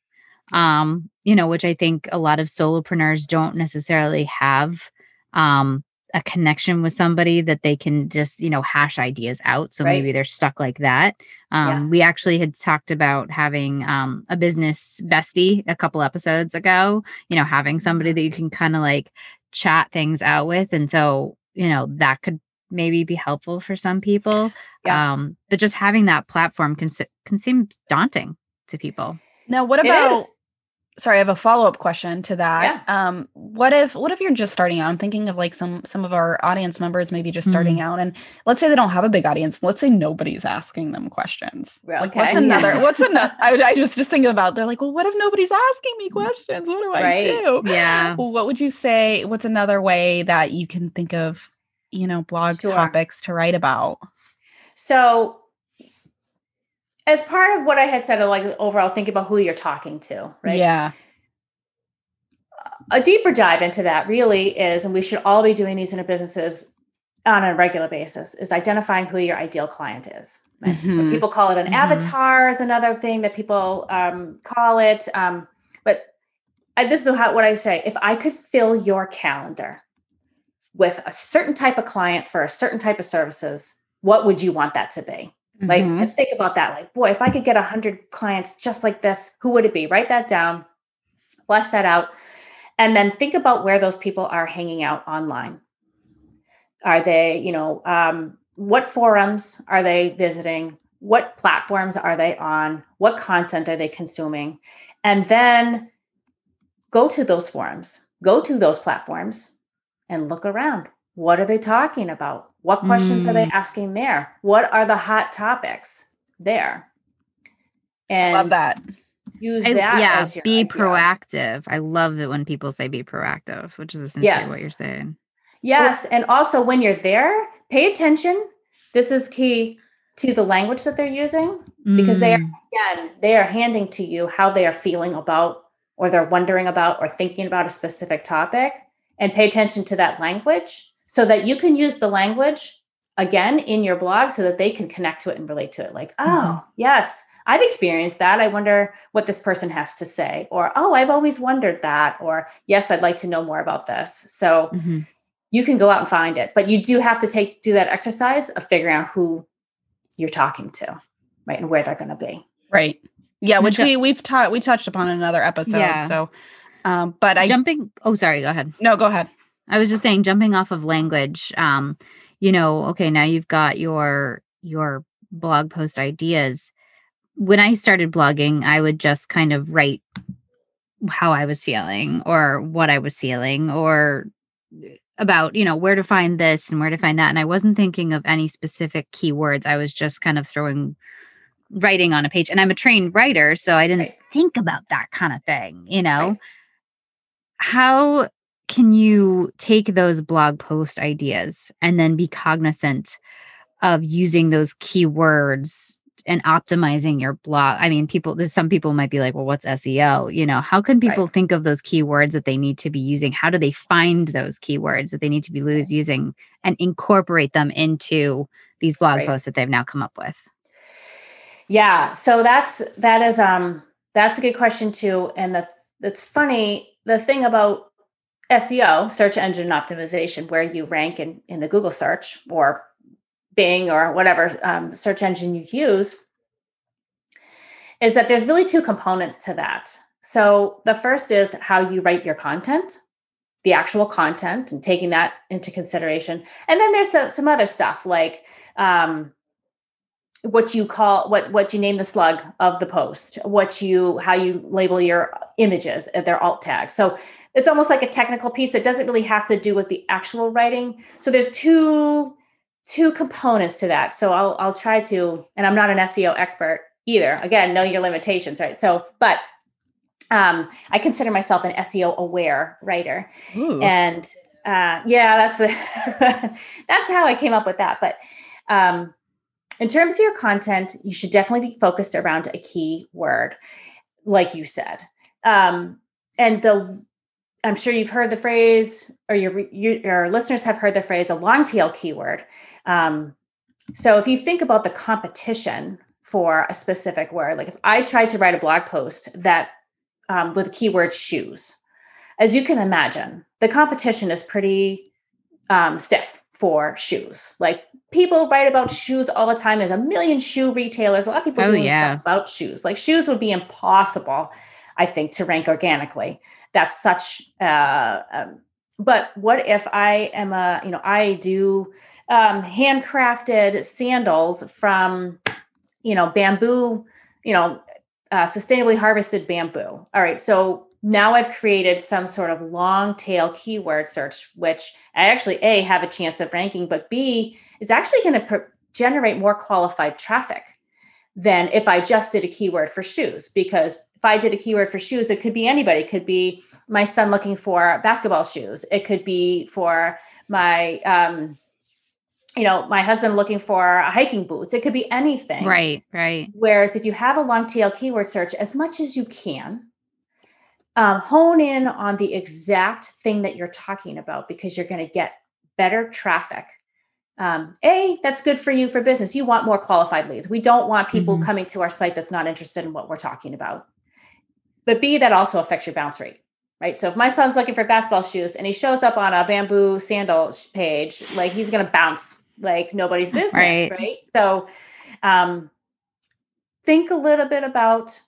Um, you know, which I think a lot of solopreneurs don't necessarily have. Um, a connection with somebody that they can just you know hash ideas out so right. maybe they're stuck like that um, yeah. we actually had talked about having um, a business bestie a couple episodes ago you know having somebody mm-hmm. that you can kind of like chat things out with and so you know that could maybe be helpful for some people. Yeah. Um, but just having that platform can can seem daunting to people. Now, what about sorry, I have a follow-up question to that. Yeah. Um, what if what if you're just starting out? I'm thinking of like some some of our audience members maybe just starting mm. out and let's say they don't have a big audience. Let's say nobody's asking them questions. Well, like okay. what's another (laughs) what's another I, I just just thinking about they're like, well, what if nobody's asking me questions? What do I right. do? Yeah. What would you say? What's another way that you can think of, you know, blog sure. topics to write about? So as part of what I had said, like overall, think about who you're talking to, right? Yeah. A deeper dive into that really is, and we should all be doing these in our businesses on a regular basis, is identifying who your ideal client is. Right? Mm-hmm. People call it an mm-hmm. avatar, is another thing that people um, call it. Um, but I, this is how, what I say: if I could fill your calendar with a certain type of client for a certain type of services, what would you want that to be? Like, mm-hmm. think about that. Like, boy, if I could get a hundred clients just like this, who would it be? Write that down, flesh that out, and then think about where those people are hanging out online. Are they, you know, um, what forums are they visiting? What platforms are they on? What content are they consuming? And then go to those forums, go to those platforms and look around. What are they talking about? What questions mm. are they mm. asking there? What are the hot topics there? And love that. Use I, that. Yeah, be idea. proactive. I love it when people say be proactive, which is essentially yes. what you're saying. Yes. Well, and also when you're there, pay attention. This is key to the language that they're using because mm. they are, again, they are handing to you how they are feeling about or they're wondering about or thinking about a specific topic and pay attention to that language so that you can use the language again in your blog so that they can connect to it and relate to it. Like, oh, mm-hmm. yes, I've experienced that. I wonder what this person has to say. Or, oh, I've always wondered that. Or, yes, I'd like to know more about this. So mm-hmm. you can go out and find it. But you do have to take do that exercise of figuring out who you're talking to, right? And where they're gonna be. Right. Yeah, which we we've taught we touched upon in another episode. Yeah. So um, but I jumping oh sorry, go ahead. No, go ahead. I was just saying, jumping off of language, um, you know, okay, now you've got your your blog post ideas. When I started blogging, I would just kind of write how I was feeling or what I was feeling or about, you know, where to find this and where to find that. And I wasn't thinking of any specific keywords. I was just kind of throwing writing on a page. And I'm a trained writer, so I didn't right. think about that kind of thing, you know. Right. How can you take those blog post ideas and then be cognizant of using those keywords and optimizing your blog? I mean people there's some people might be like well what's seo you know how can people right. think of those keywords that they need to be using? How do they find those keywords that they need to be using and incorporate them into these blog right. posts that they've now come up with? Yeah so that's that is um that's a good question too and the that's funny the thing about SEO, search engine optimization, where you rank in, in the Google search or Bing or whatever um, search engine you use, is that there's really two components to that. So the first is how you write your content, the actual content, and taking that into consideration. And then there's some, some other stuff like um, what you call what what you name the slug of the post, what you how you label your images, their alt tags. So it's almost like a technical piece that doesn't really have to do with the actual writing. So there's two two components to that. So I'll I'll try to, and I'm not an SEO expert either. Again, know your limitations, right? So, but um, I consider myself an SEO aware writer, Ooh. and uh, yeah, that's the (laughs) that's how I came up with that. But um, in terms of your content, you should definitely be focused around a key word, like you said. Um, and the I'm sure you've heard the phrase, or your, your, listeners have heard the phrase, a long tail keyword. Um, so if you think about the competition for a specific word, like if I tried to write a blog post that um, with the keyword shoes, as you can imagine, the competition is pretty um, stiff for shoes. Like people write about shoes all the time. There's a million shoe retailers. A lot of people oh, doing yeah. stuff about shoes. Like shoes would be impossible I think, to rank organically. That's such. Uh, um, but what if I am a, you know, I do um, handcrafted sandals from, you know, bamboo, you know, uh, sustainably harvested bamboo. All right. So now I've created some sort of long tail keyword search, which I actually A, have a chance of ranking, but B, is actually going to pr- generate more qualified traffic than if I just did a keyword for shoes. Because if I did a keyword for shoes, it could be anybody. It could be my son looking for basketball shoes. It could be for my, um, you know, my husband looking for hiking boots. It could be anything. Right, right. Whereas if you have a long tail keyword search, as much as you can, um, hone in on the exact thing that you're talking about because you're going to get better traffic. Um, a, that's good for you for business. You want more qualified leads. We don't want people Mhm. coming to our site that's not interested in what we're talking about. But B, that also affects your bounce rate, right? So if my son's looking for basketball shoes and he shows up on a bamboo sandal sh- page, like he's going to bounce like nobody's (laughs) business, Right. right? So um, think a little bit about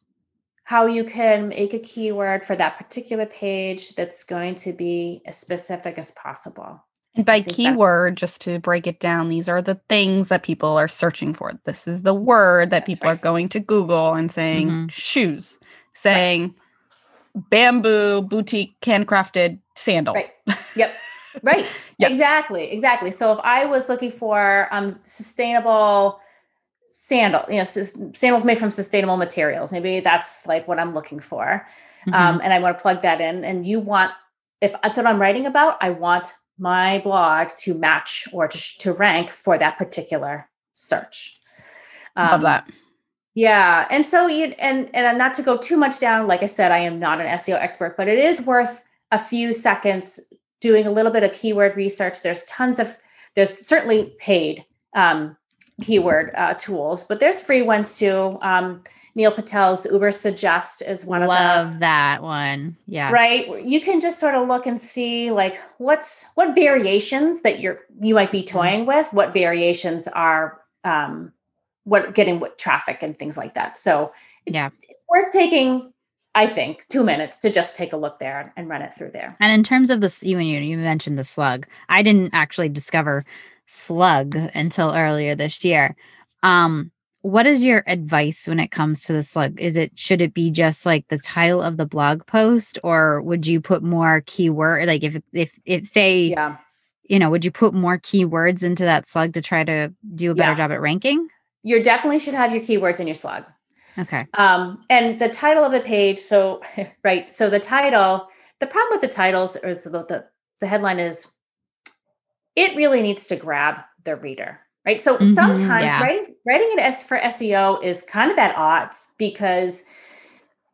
how you can make a keyword for that particular page that's going to be as specific as possible. And by keyword, just to break it down, these are the things that people are searching for. This is the word that That's people are going to Google and saying Mhm. shoes, saying bamboo boutique handcrafted sandal. Right. Yep. Right. (laughs) Yep. Exactly. Exactly. So if I was looking for um sustainable sandal, you know, sandals made from sustainable materials, maybe that's like what I'm looking for. Mhm. Um, and I want to plug that in. And you want, if that's what I'm writing about, I want my blog to match or to, to rank for that particular search. Love Um, that. Yeah, and so you and and not to go too much down. Like I said, I am not an SEO expert, but it is worth a few seconds doing a little bit of keyword research. There's tons of there's certainly paid um, keyword uh, tools, but there's free ones too. Um, Neil Patel's Ubersuggest is one of them Love that one. Yeah. right you can just sort of look and see like what's what variations that you're you might be toying with what variations are um what getting what traffic and things like that so it's, Yeah. it's worth taking i think two minutes to just take a look there and run it through there And in terms of this, you you you mentioned the slug. I didn't actually discover slug until earlier this year. Um, what is your advice when it comes to the slug? Is it should it be just like the title of the blog post, or would you put more keyword? Like if if if say yeah you know, would you put more keywords into that slug to try to do a better Yeah. job at ranking? you definitely should have your keywords in your slug Okay. Um, and the title of the page, so (laughs) right, so the title, the problem with the titles is the, the the headline is it really needs to grab the reader, right? So Mhm, sometimes yeah. writing writing it as for SEO is kind of at odds because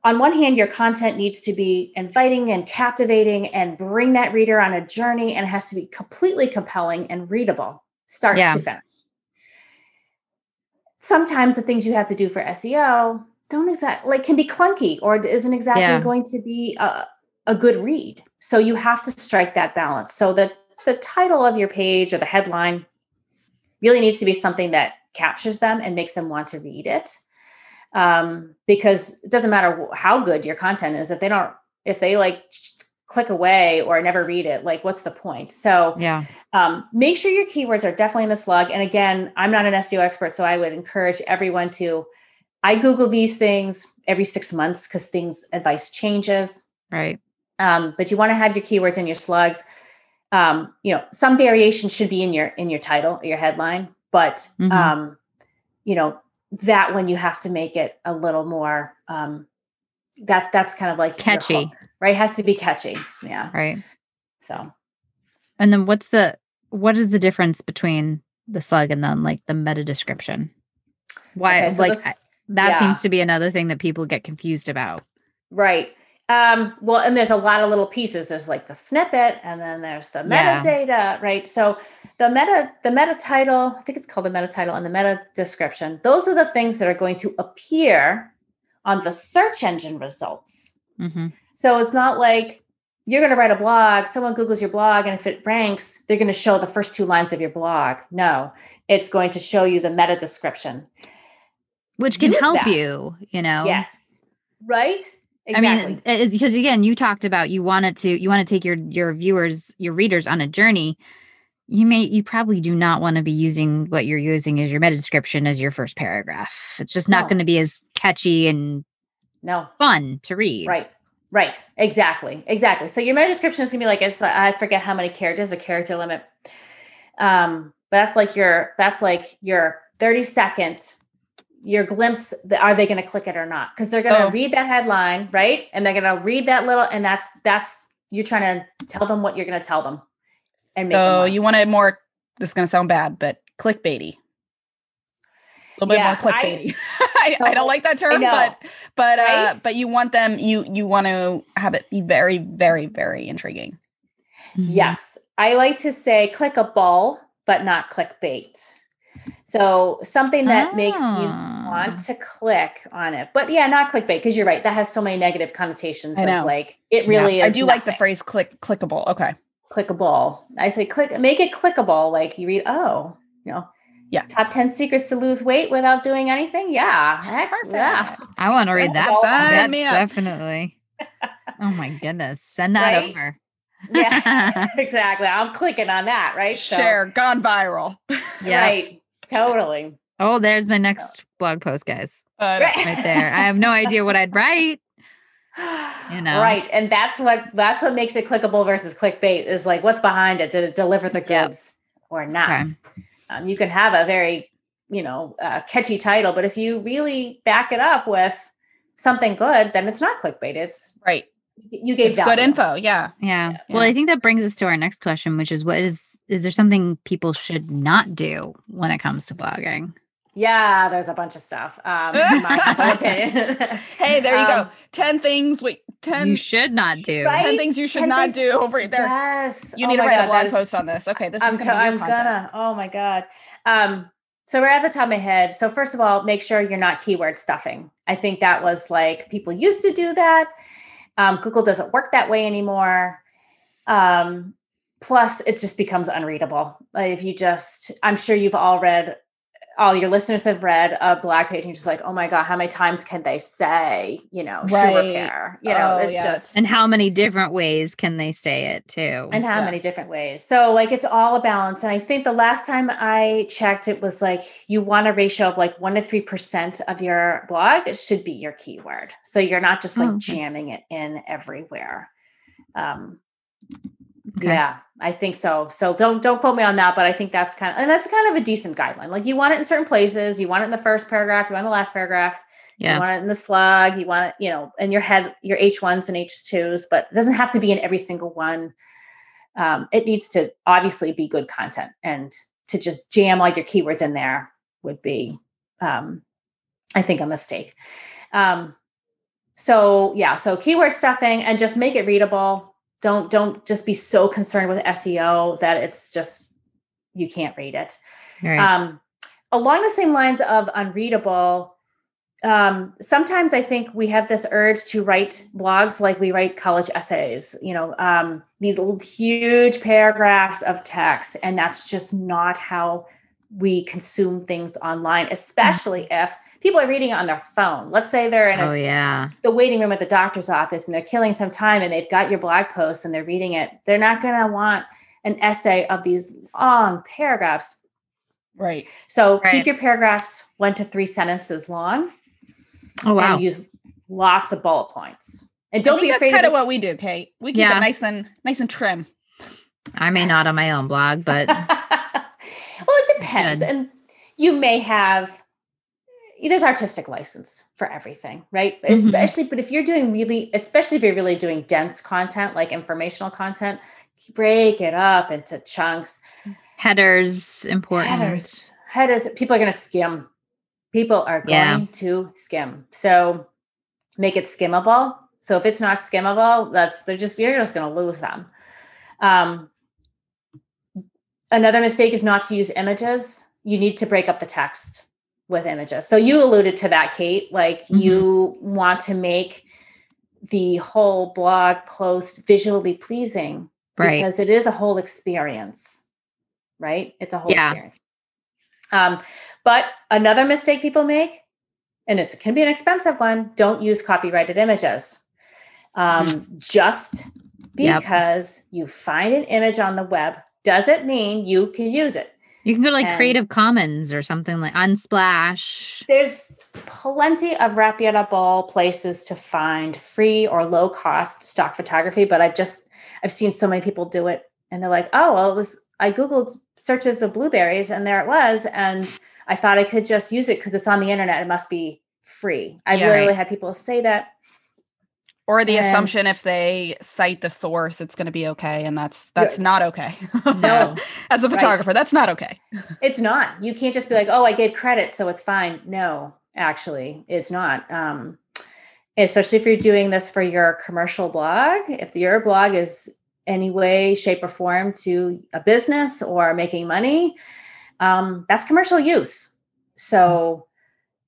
on one hand, your content needs to be inviting and captivating and bring that reader on a journey and it has to be completely compelling and readable, start Yeah. to finish sometimes the things you have to do for SEO don't exactly like can be clunky or isn't exactly Yeah. going to be a, a good read. So you have to strike that balance. So that the title of your page or the headline really needs to be something that captures them and makes them want to read it. Um, because it doesn't matter how good your content is if they don't if they like click away or never read it, like what's the point? So Yeah. um, make sure your keywords are definitely in the slug. And again, I'm not an SEO expert, so I would encourage everyone to. I Google these things every six months because things advice changes. Right. Um, but you want to have your keywords in your slugs. Um, you know, some variation should be in your in your title your headline, but Mhm. um, you know that one you have to make it a little more. Um, that's that's kind of like Catchy. hook, right? It has to be catchy. Yeah. Right. So And then what's the what is the difference between the slug and then like the meta description? Why Okay, so like this- I- that yeah. seems to be another thing that people get confused about. Right. Um, well, and there's a lot of little pieces. There's like the snippet, and then there's the Yeah. metadata, right? So the meta, the meta title, I think it's called the meta title and the meta description. Those are the things that are going to appear on the search engine results. hmm So it's not like you're going to write a blog, someone Googles your blog, and if it ranks, they're going to show the first two lines of your blog. No, it's going to show you the meta description. Which can Use help that. you, you know. Yes. Right? I mean, it's because again, you talked about you wanted to you want to take your your viewers, your readers on a journey. you may you probably do not want to be using what you're using as your meta description as your first paragraph. It's just not No. going to be as catchy and No, fun to read. Right. Right. Exactly. Exactly. So your meta description is gonna be like it's I forget how many characters, a character limit. Um, but that's like your that's like your 30 second your glimpse are they going to click it or not because they're going to Oh. read that headline right and they're going to read that little and that's that's you're trying to tell them what you're going to tell them and make them So want you want it more. This is going to sound bad, but clickbaity. A little Yes, bit more I- clickbaity. (laughs) I, I, don't like that term, but but uh, but you want them. You you want to have it be very very very intriguing. Mhm. Yes. I like to say click a ball, but not clickbait. So something that makes you Ah. want to click on it. But yeah, not clickbait, because you're right. That has so many negative connotations I know. like it really Yeah, is. I do like the phrase click clickable. Okay. clickable. I say click make it clickable. Like you read, oh, you know. Yeah. Top 10 secrets to lose weight without doing anything. Yeah. Heck, yeah. Perfect. I want to read that. Sign that me definitely. Oh my goodness. Send that Right? over. Yeah. (laughs) (laughs) exactly. I'm clicking on that, right? So- Share gone viral. (laughs) Yeah. Right. Totally. Oh, there's my next blog post, guys. Uh, Right. Right there. I have no idea what I'd (laughs) write. You know. right and that's what that's what makes it clickable versus clickbait is like what's behind it did it deliver the Yep. goods or not Okay. um, you can have a very you know uh, catchy title but if you really back it up with something good then it's not clickbait it's Right. You gave It's good info. Yeah. Yeah. Well, I think that brings us to our next question, which is what is is there something people should not do when it comes to blogging? yeah there's a bunch of stuff um in my humble (laughs) opinion. Hey, there you go. Um, 10 things. Wait, 10, you should not do. Right? 10 things you should 10 not things- do over there. yes You Oh need to write God, a blog that is- post on this. Okay, this I'm, is gonna be I'm content. gonna. Oh my god. Um, so right at the top of my head. So first of all, make sure you're not keyword stuffing. I think that was like people used to do that. Um, Google doesn't work that way anymore. Um, plus, it just becomes unreadable. Like if you just, I'm sure you've all read, all your listeners have read a black page, and you're just like, oh my god, how many times can they say, you know, shoe Right. repair? You know, Oh, it's yes. just And how many different ways can they say it too? and how Yeah. many different ways so like it's all a balance and i think the last time i checked it was like you want a ratio of like 1 to 3% of your blog should be your keyword so you're not just like Oh, jamming it in everywhere um Okay. yeah i think so. So don't don't quote me on that but i think that's kind of and that's kind of a decent guideline. Like you want it in certain places you want it in the first paragraph you want it in the last paragraph you want it in the slug you want it you know in your head your h1s and h2s but it doesn't have to be in every single one. Um, it needs to obviously be good content and to just jam all your keywords in there would be um, i think a mistake. Um, so yeah so keyword stuffing and just make it readable don't don't just be so concerned with seo that it's just you can't read it Right. um, along the same lines of unreadable, um, sometimes I think we have this urge to write blogs like we write college essays, you know, um, these huge paragraphs of text. And that's just not how we consume things online, mm. especially if people are reading it on their phone. Let's say they're in a oh yeah. the waiting room at the doctor's office and they're killing some time and they've got your blog post and they're reading it, they're not going to want an essay of these long paragraphs. Right. So Right. keep your paragraphs one to three sentences long Oh wow. and use lots of bullet points. And don't I think be afraid that's kind of to what we do, Kate. We keep Yeah. it nice and nice and trim. I may not on my own blog, but (laughs) well, it depends. Good. And you may have there's artistic license for everything, right? Mhm. Especially, but if you're doing really, especially if you're really doing dense content, like informational content, break it up into chunks. headers important. Headers, headers. People are going to skim. People are going Yeah. to skim. So make it skimmable. So if it's not skimmable, that's they're just you're just going to lose them. Um, another mistake is not to use images. You need to break up the text with images. So you alluded to that, Kate. Like Mhm. you want to make the whole blog post visually pleasing Right. because it is a whole experience, right? It's a whole Yeah. experience. Um, but another mistake people make, and it can be an expensive one, don't use copyrighted images. Um, Just Yep. because you find an image on the web doesn't mean you can use it. You can go to like And- Creative Commons or something like Unsplash. There's plenty of reputable places to find free or low cost stock photography, but I've just I've seen so many people do it and they're like, "Oh, well it was I googled searches of blueberries and there it was and I thought I could just use it cuz it's on the internet, it must be free." I've Yeah. literally Right. had people say that. Or the And- assumption if they cite the source, it's going to be okay, and that's that's not okay. (laughs) No. as a Right. photographer, that's not okay. It's not. You can't just be like, "Oh, I gave credit, so it's fine." No, actually, it's not. Um, especially if you're doing this for your commercial blog. If your blog is any way, shape, or form to a business or making money, um, that's commercial use. So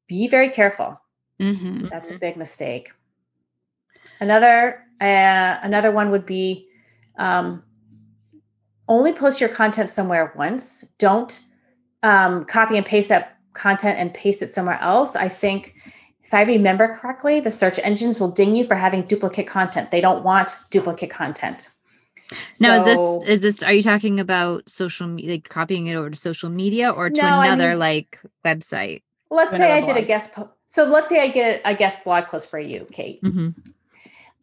be very careful. Mm-hmm. That's a big mistake. Another uh, another one would be um, only post your content somewhere once. Don't um, copy and paste that content and paste it somewhere else. I think if I remember correctly, the search engines will ding you for having duplicate content. They don't want duplicate content. Now, is this is this? Are you talking about social media, like copying it over to social media, or to No, I another mean- like website? let's say I another did a guest post. So let's say I get a guest blog post for you, Kate. hmm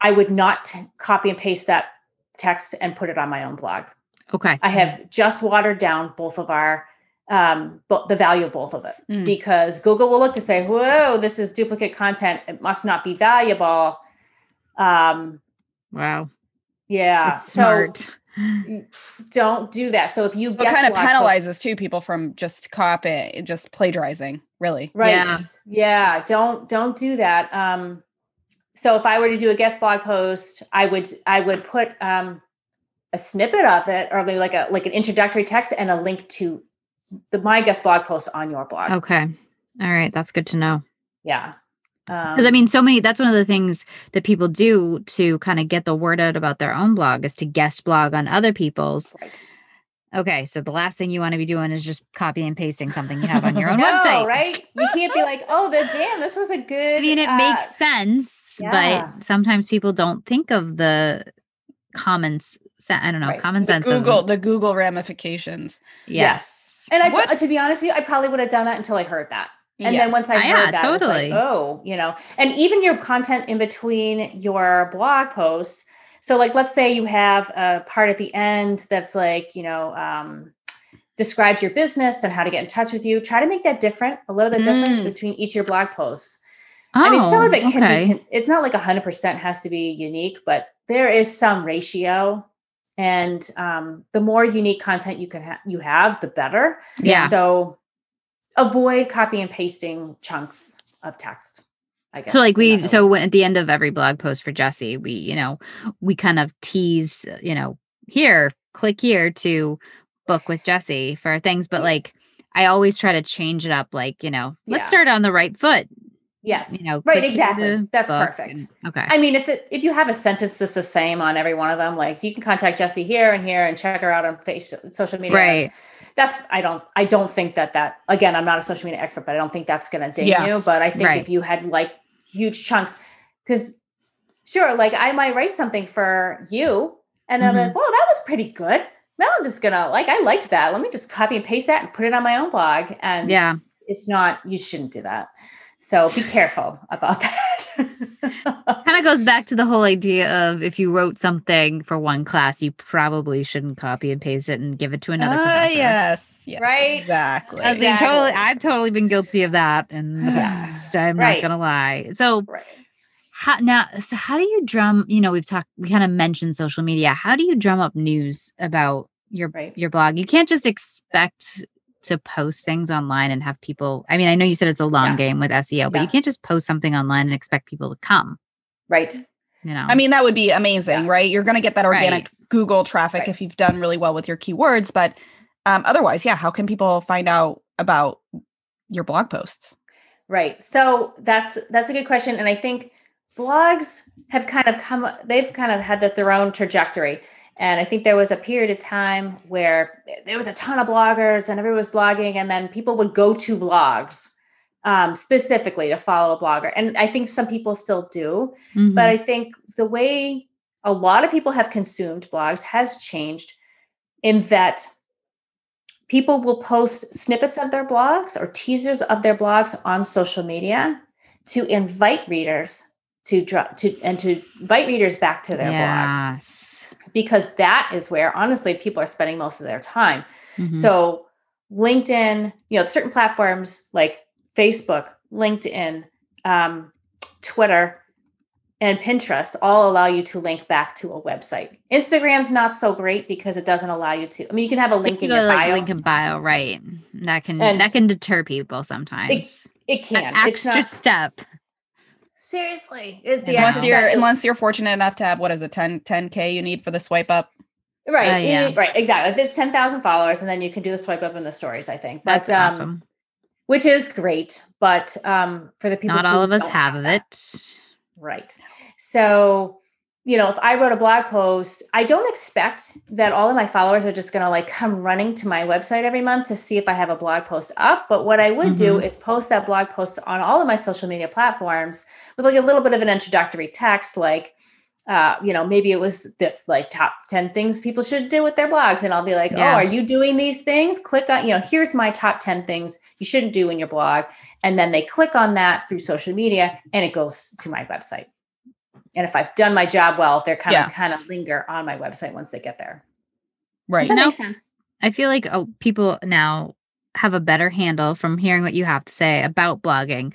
I would not t- copy and paste that text and put it on my own blog. Okay. I have just watered down both of our um bo- the value of both of it Mm. because Google will look to say, "Whoa, this is duplicate content. It must not be valuable." Um, Wow. yeah. That's so smart. don't do that. So if you kind of blog post- penalizes two people from just copy, just plagiarizing. Really, right? Yeah. Yeah. Don't don't do that. Um, so if I were to do a guest blog post, I would I would put um a snippet of it or maybe like a like an introductory text and a link to the my guest blog post on your blog. Okay. All right. That's good to know. Yeah. Because I Um, mean, so many. That's one of the things that people do to kind of get the word out about their own blog is to guest blog on other people's. right. Okay, so the last thing you want to be doing is just copy and pasting something you have on your (laughs) own no, website. right? You can't be like, oh, the damn, this was a good. I mean, it uh, makes sense, yeah. but sometimes people don't think of the common sense. I don't know, Right. common the sense. Google, the Google ramifications. Yes. And I, What? to be honest with you, I probably would have done that until I heard that. And Yeah. then once I Ah, heard yeah, that, I was like, oh, you know, and even your content in between your blog posts. So, like, let's say you have a part at the end that's like, you know, um, describes your business and how to get in touch with you. Try to make that different, a little bit different Mm. between each of your blog posts. Oh, I mean, some of it can okay. be, it's not like 100% has to be unique, but there is some ratio. And um, the more unique content you can ha- you have, the better. yeah. So avoid copy and pasting chunks of text. I guess. So like we so when, at the end of every blog post for Jesse, we you know we kind of tease you know here click here to book with Jesse for things, but like I always try to change it up. Like you know let's Yeah. start on the right foot. Yes, You know right, exactly. That's perfect. and- okay. I mean, if it if you have a sentence that's the same on every one of them, like you can contact Jesse here and here and check her out on social media. right. That's I don't I don't think that that again I'm not a social media expert, but I don't think that's going to ding Yeah. you. But I think Right. if you had like huge chunks, because sure, like I might write something for you, and I'm Mhm. like, well, that was pretty good. Now I'm just gonna like I liked that. Let me just copy and paste that and put it on my own blog. And Yeah. it's not you shouldn't do that. So be careful about (laughs) that. Kind of goes back to the whole idea of if you wrote something for one class, you probably shouldn't copy and paste it and give it to another Ah, professor. yes, yes, Right? exactly. I exactly. totally, I've totally been guilty of that in the (sighs) past. I'm Right. not gonna lie. So right. how now so how do you drum you know we've talked we kind of mentioned social media how do you drum up news about your Right. your blog you can't just expect to post things online and have people i mean i know you said it's a long Yeah. game with seo but Yeah. you can't just post something online and expect people to come Right. you know I mean, that would be amazing, Yeah. right? You're going to get that organic Right. Google traffic Right. if you've done really well with your keywords. But um, otherwise, yeah, how can people find out about your blog posts? Right. So that's that's a good question, and I think blogs have kind of come. They've kind of had the, their own trajectory, and I think there was a period of time where there was a ton of bloggers and everyone was blogging, and then people would go to blogs um, specifically to follow a blogger, and I think some people still do. Mhm. But I think the way a lot of people have consumed blogs has changed in that people will post snippets of their blogs or teasers of their blogs on social media to invite readers to drop to and to invite readers back to their blog yes. Because that is where honestly people are spending most of their time. Mhm. So LinkedIn, you know, certain platforms like Facebook, LinkedIn, um, Twitter, and Pinterest all allow you to link back to a website. Instagram's not so great because it doesn't allow you to. I mean, you can have a link in your like, bio. Link in bio, right? That can And- that can deter people sometimes. it can. An It's extra step. Seriously, is the Yeah. Unless extra you're step. unless you're fortunate enough to have what is it 10 10k you need for the swipe up. right, Uh, yeah. you- right, exactly. If it's ten thousand followers, and then you can do the swipe up in the stories. I think That's but, um, awesome. which is great. But um, for the people, Not all of us don't have of that, it. Right. So, you know, if I wrote a blog post, I don't expect that all of my followers are just going to like come running to my website every month to see if I have a blog post up. But what I would do is post that blog post on all of my social media platforms with like a little bit of an introductory text, like, uh, you know, maybe it was this like top 10 things people should do with their blogs. And I'll be like, Yeah. oh, are you doing these things? Click on, you know, here's my top 10 things you shouldn't do in your blog. And then they click on that through social media and it goes to my website. And if I've done my job well, they're kind Yeah. of kind of linger on my website once they get there. Right. Does that Now- make sense? I feel like oh, people now have a better handle from hearing what you have to say about blogging.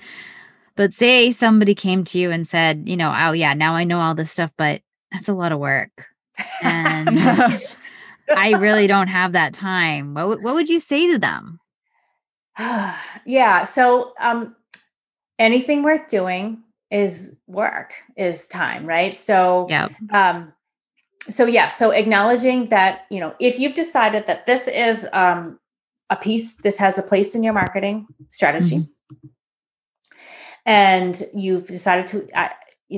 But say somebody came to you and said, you know, oh yeah, now I know all this stuff, but that's a lot of work. (laughs) And I really (laughs) don't have that time. What would- what would you say to them? (sighs) yeah. So um, anything worth doing is work, is time, right? So Yeah. um so yeah so acknowledging that you know if you've decided that this is um a piece this has a place in your marketing strategy and you've decided to uh,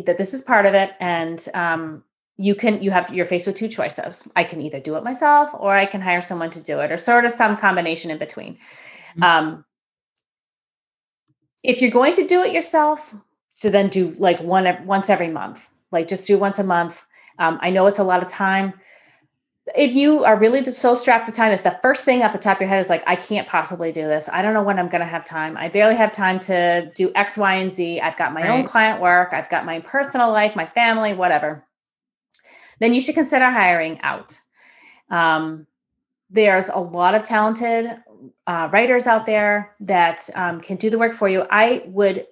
that this is part of it and um you can you have you're faced with two choices i can either do it myself or i can hire someone to do it or sort of some combination in between Mhm. um if you're going to do it yourself so then do like one once every month like just do once a month. Um, i know it's a lot of time. If you are really so strapped for time if the first thing off the top of your head is like i can't possibly do this. I don't know when i'm going to have time. I barely have time to do x y and z. I've got my own client work. I've got my personal life my family whatever. Then you should consider hiring out. Um, there's a lot of talented uh, writers out there that um, can do the work for you. I would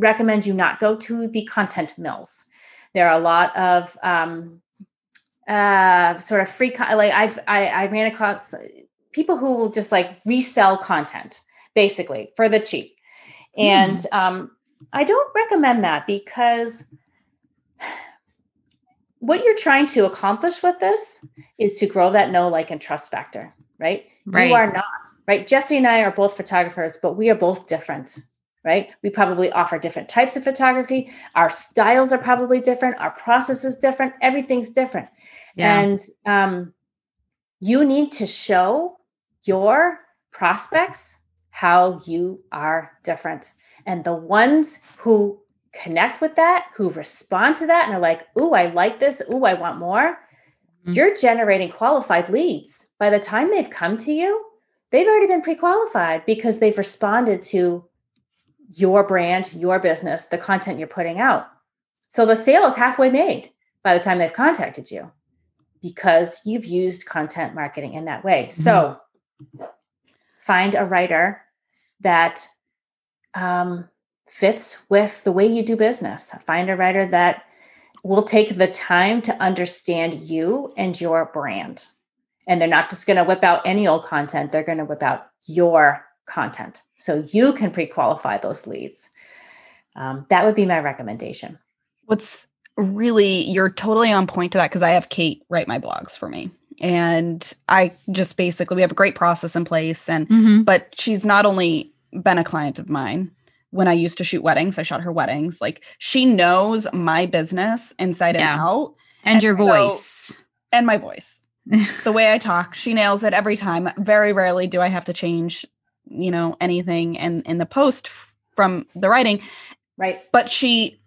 recommend you not go to the content mills there are a lot of um, uh, sort of free con- like I've I, I ran across people who will just like resell content basically for the cheap, and um, I don't recommend that because what you're trying to accomplish with this is to grow that know like and trust factor, right? Right. You are not right. Jesse and I are both photographers, but we are both different right? We probably offer different types of photography. Our styles are probably different. Our process is different. Everything's different. Yeah. And um, you need to show your prospects how you are different. And the ones who connect with that, who respond to that, and are like, ooh, I like this. Ooh, I want more. Mhm. You're generating qualified leads. By the time they've come to you, they've already been pre qualified because they've responded to your brand, your business, the content you're putting out. So the sale is halfway made by the time they've contacted you because you've used content marketing in that way. So find a writer that um, fits with the way you do business. Find a writer that will take the time to understand you and your brand. And they're not just going to whip out any old content, they're going to whip out your content so you can pre qualify those leads. Um, that would be my recommendation. What's really, you're totally on point to that because I have Kate write my blogs for me. And I just basically, we have a great process in place. And, Mhm. but she's not only been a client of mine when I used to shoot weddings, I shot her weddings. Like she knows my business inside Yeah. and out And, And your so- voice. and my voice. (laughs) the way I talk, she nails it every time. Very rarely do I have to change, you know, anything in in the post from the writing, Right. but she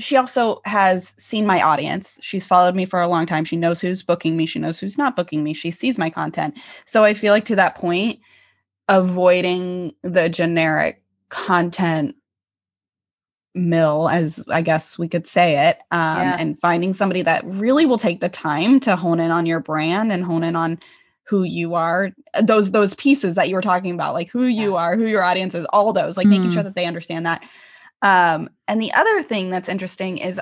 she also has seen my audience. She's followed me for a long time. She knows who's booking me. She knows who's not booking me. She sees my content. So I feel like to that point, avoiding the generic content mill, as I guess we could say it, um, yeah. and finding somebody that really will take the time to hone in on your brand and hone in on who you are those those pieces that you were talking about like who you are who your audience is all those like mm. making sure mm. that they understand that um, and the other thing that's interesting is,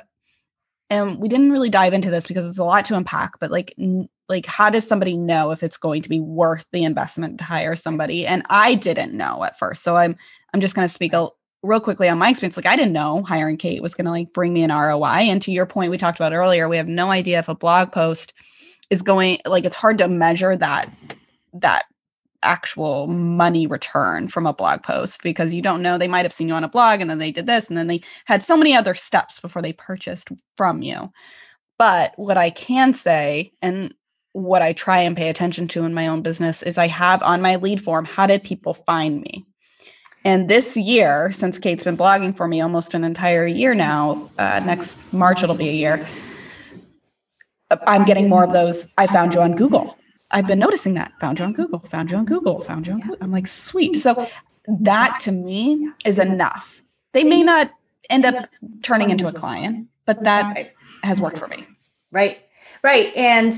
and we didn't really dive into this because it's a lot to unpack, but like, n- like how does somebody know if it's going to be worth the investment to hire somebody? And I didn't know at first, so I'm I'm just going to speak a, real quickly on my experience. Like I didn't know hiring Kate was going to like bring me an ROI. And to your point, we talked about earlier, we have no idea if a blog post is going like it's hard to measure that that actual money return from a blog post because you don't know they might have seen you on a blog and then they did this and then they had so many other steps before they purchased from you. But what I can say and what I try and pay attention to in my own business is I have on my lead form how did people find me? And this year, since Kate's been blogging for me almost an entire year now, uh, next March it'll be a year, I'm getting more of those. I found you on Google. I've been noticing that. Found you on Google, found you on Google, found you on Google. I'm like, sweet. So that to me is enough. They may not end up turning into a client, but that has worked for me. Right. Right. And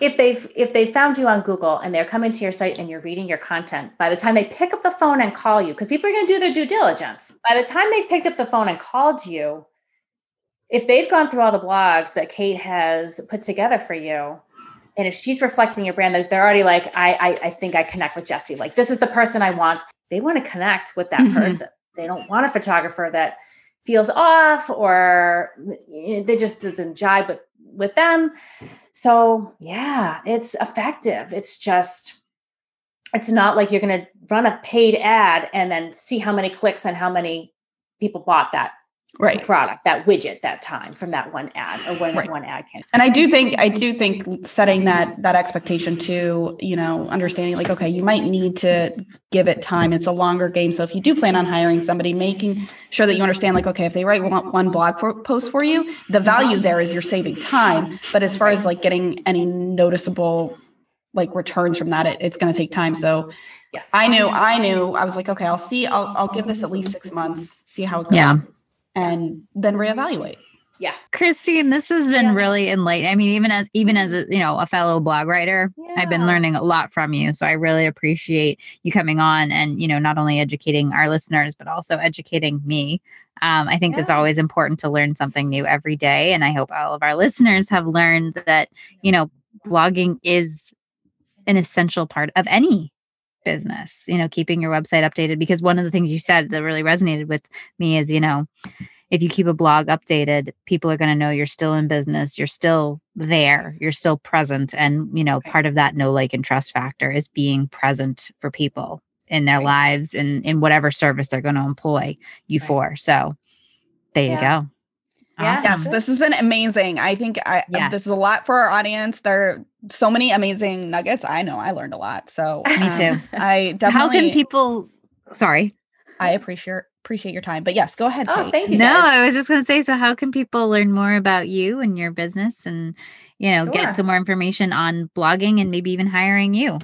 if they've if they found you on Google and they're coming to your site and you're reading your content, by the time they pick up the phone and call you, because people are going to do their due diligence. By the time they picked up the phone and called you, if they've gone through all the blogs that Kate has put together for you, and if she's reflecting your brand they're already like I, I i think i connect with Jesse. like this is the person i want. They want to connect with that mm-hmm. person. They don't want a photographer that feels off or they just doesn't jive with with them. So yeah it's effective. It's just it's not like you're going to run a paid ad and then see how many clicks and how many people bought that right. product that widget that time from that one ad or one, right. one ad can and i do think i do think setting that that expectation to you know understanding like okay you might need to give it time. It's a longer game. So if you do plan on hiring somebody making sure that you understand like okay if they write one, one blog for, post for you the value there is you're saving time. But as far as like getting any noticeable like returns from that it, it's going to take time. So yes. I knew i knew i was like okay i'll see i'll, I'll give this at least six months see how it goes. Yeah and then reevaluate. Yeah. Christine, this has been yeah. really enlightening. I mean, even as even as a, you know, a fellow blog writer, yeah. I've been learning a lot from you. So I really appreciate you coming on and, you know, not only educating our listeners, but also educating me. Um, I think yeah. it's always important to learn something new every day. And I hope all of our (laughs) listeners have learned that, you know, blogging is an essential part of any business, you know, keeping your website updated. Because one of the things you said that really resonated with me is, you know, if you keep a blog updated, people are going to know you're still in business, you're still there, you're still present. And, you know, part of that no like, and trust factor is being present for people in their right. lives and in whatever service they're going to employ you right. for. So there yeah. you go. Awesome. Yes, this has been amazing. I think I yes. this is a lot for our audience. There are so many amazing nuggets. I know I learned a lot. So me too. Um, I definitely. (laughs) How can people? Sorry, I appreciate appreciate your time. But yes, go ahead. Oh, Kate. thank you. No, guys. I was just going to say. So, how can people learn more about you and your business, and you know, sure. get some more information on blogging and maybe even hiring you?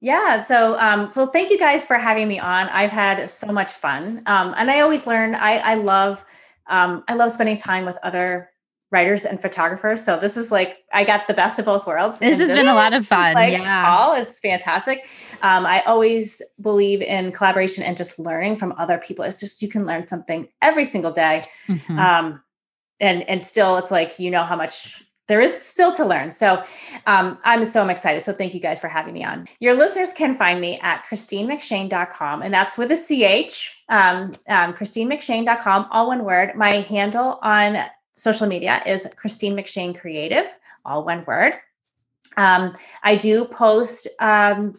Yeah. So, um, so thank you guys for having me on. I've had so much fun, um, and I always learn. I I love um, I love spending time with other writers and photographers. So this is like I got the best of both worlds. This has been a lot of fun. Like, yeah, call is fantastic. Um, I always believe in collaboration and just learning from other people. It's just you can learn something every single day, mm-hmm. um, and and still it's like you know how much there is still to learn. So um, I'm so I'm excited. So thank you guys for having me on. Your listeners can find me at christinemcshane.com, and that's with a CH, um, um, christinemcshane.com, all one word. My handle on social media is Christine McShane Creative, all one word. Um, I do post um,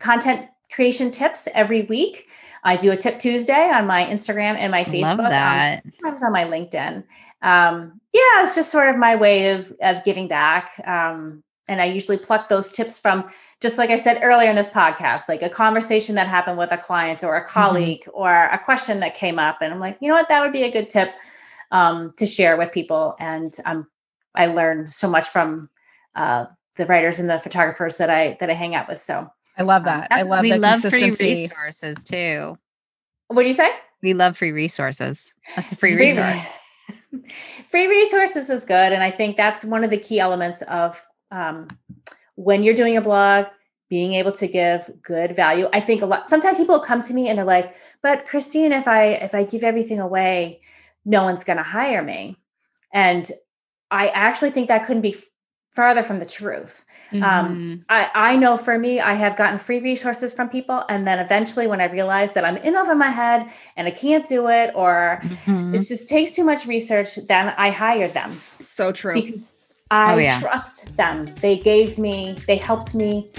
content creation tips every week. I do a tip Tuesday on my Instagram and my Facebook. Um, sometimes on my LinkedIn. Um, yeah, it's just sort of my way of of giving back. Um, and I usually pluck those tips from, just like I said earlier in this podcast, like a conversation that happened with a client or a mm-hmm. colleague mm-hmm. or a question that came up, and I'm like, you know what, that would be a good tip. um, to share with people. And um, I learned so much from uh, the writers and the photographers that I that I hang out with. So I love that. Um, I love we the love free resources too. What do you say? We love free resources. That's a free, free resource. (laughs) free resources is good, and I think that's one of the key elements of um, when you're doing a blog being able to give good value i think a lot sometimes people come to me and they're like but christine if i if i give everything away no one's going to hire me and i actually think that couldn't be farther from the truth um, mm-hmm. um, I, I know for me i have gotten free resources from people and then eventually when i realize that i'm in over my head and i can't do it or mm-hmm. it just takes too much research then i hired them so true because i oh, yeah. trust them they gave me they helped me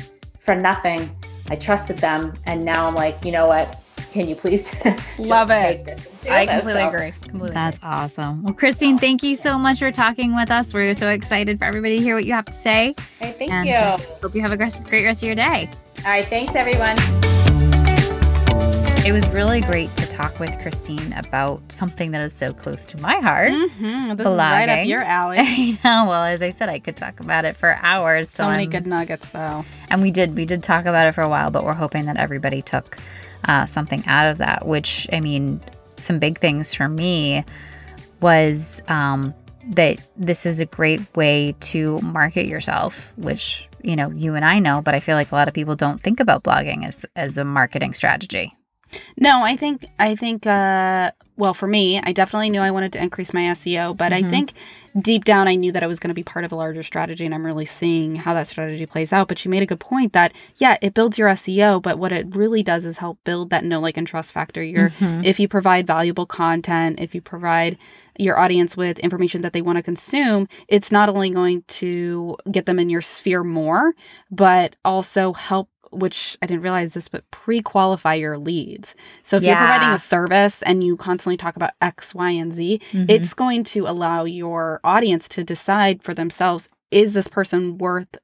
for nothing. I trusted them, and now I'm like, you know what? Can you please (laughs) love it? I this, completely so. agree. Completely That's agree. awesome. Well, Christine, thank you so much for talking with us. We're so excited for everybody to hear what you have to say. Hey, thank and you. Hope you have a great rest of your day. All right, thanks everyone. It was really great to talk with Christine about something that is so close to my heart. Mm-hmm. This blogging. is right up your alley. (laughs) I know. Well, as I said, I could talk about it for hours. So many I'm... good nuggets, though. And we did. We did talk about it for a while, but we're hoping that everybody took uh, something out of that. Which I mean, some big things for me was um, that this is a great way to market yourself, which you know you and I know, but I feel like a lot of people don't think about blogging as as a marketing strategy. No, I think I think uh well for me, I definitely knew I wanted to increase my SEO, but mm-hmm. I think deep down I knew that I was going to be part of a larger strategy and I'm really seeing how that strategy plays out. But you made a good point that yeah, it builds your SEO, but what it really does is help build that know like and trust factor. You're mm-hmm. if you provide valuable content, if you provide your audience with information that they want to consume, it's not only going to get them in your sphere more, but also help which I didn't realize this, but pre qualify your leads. So if yeah. you're providing a service and you constantly talk about X, Y, and Z, mm-hmm. it's going to allow your audience to decide for themselves is this person worth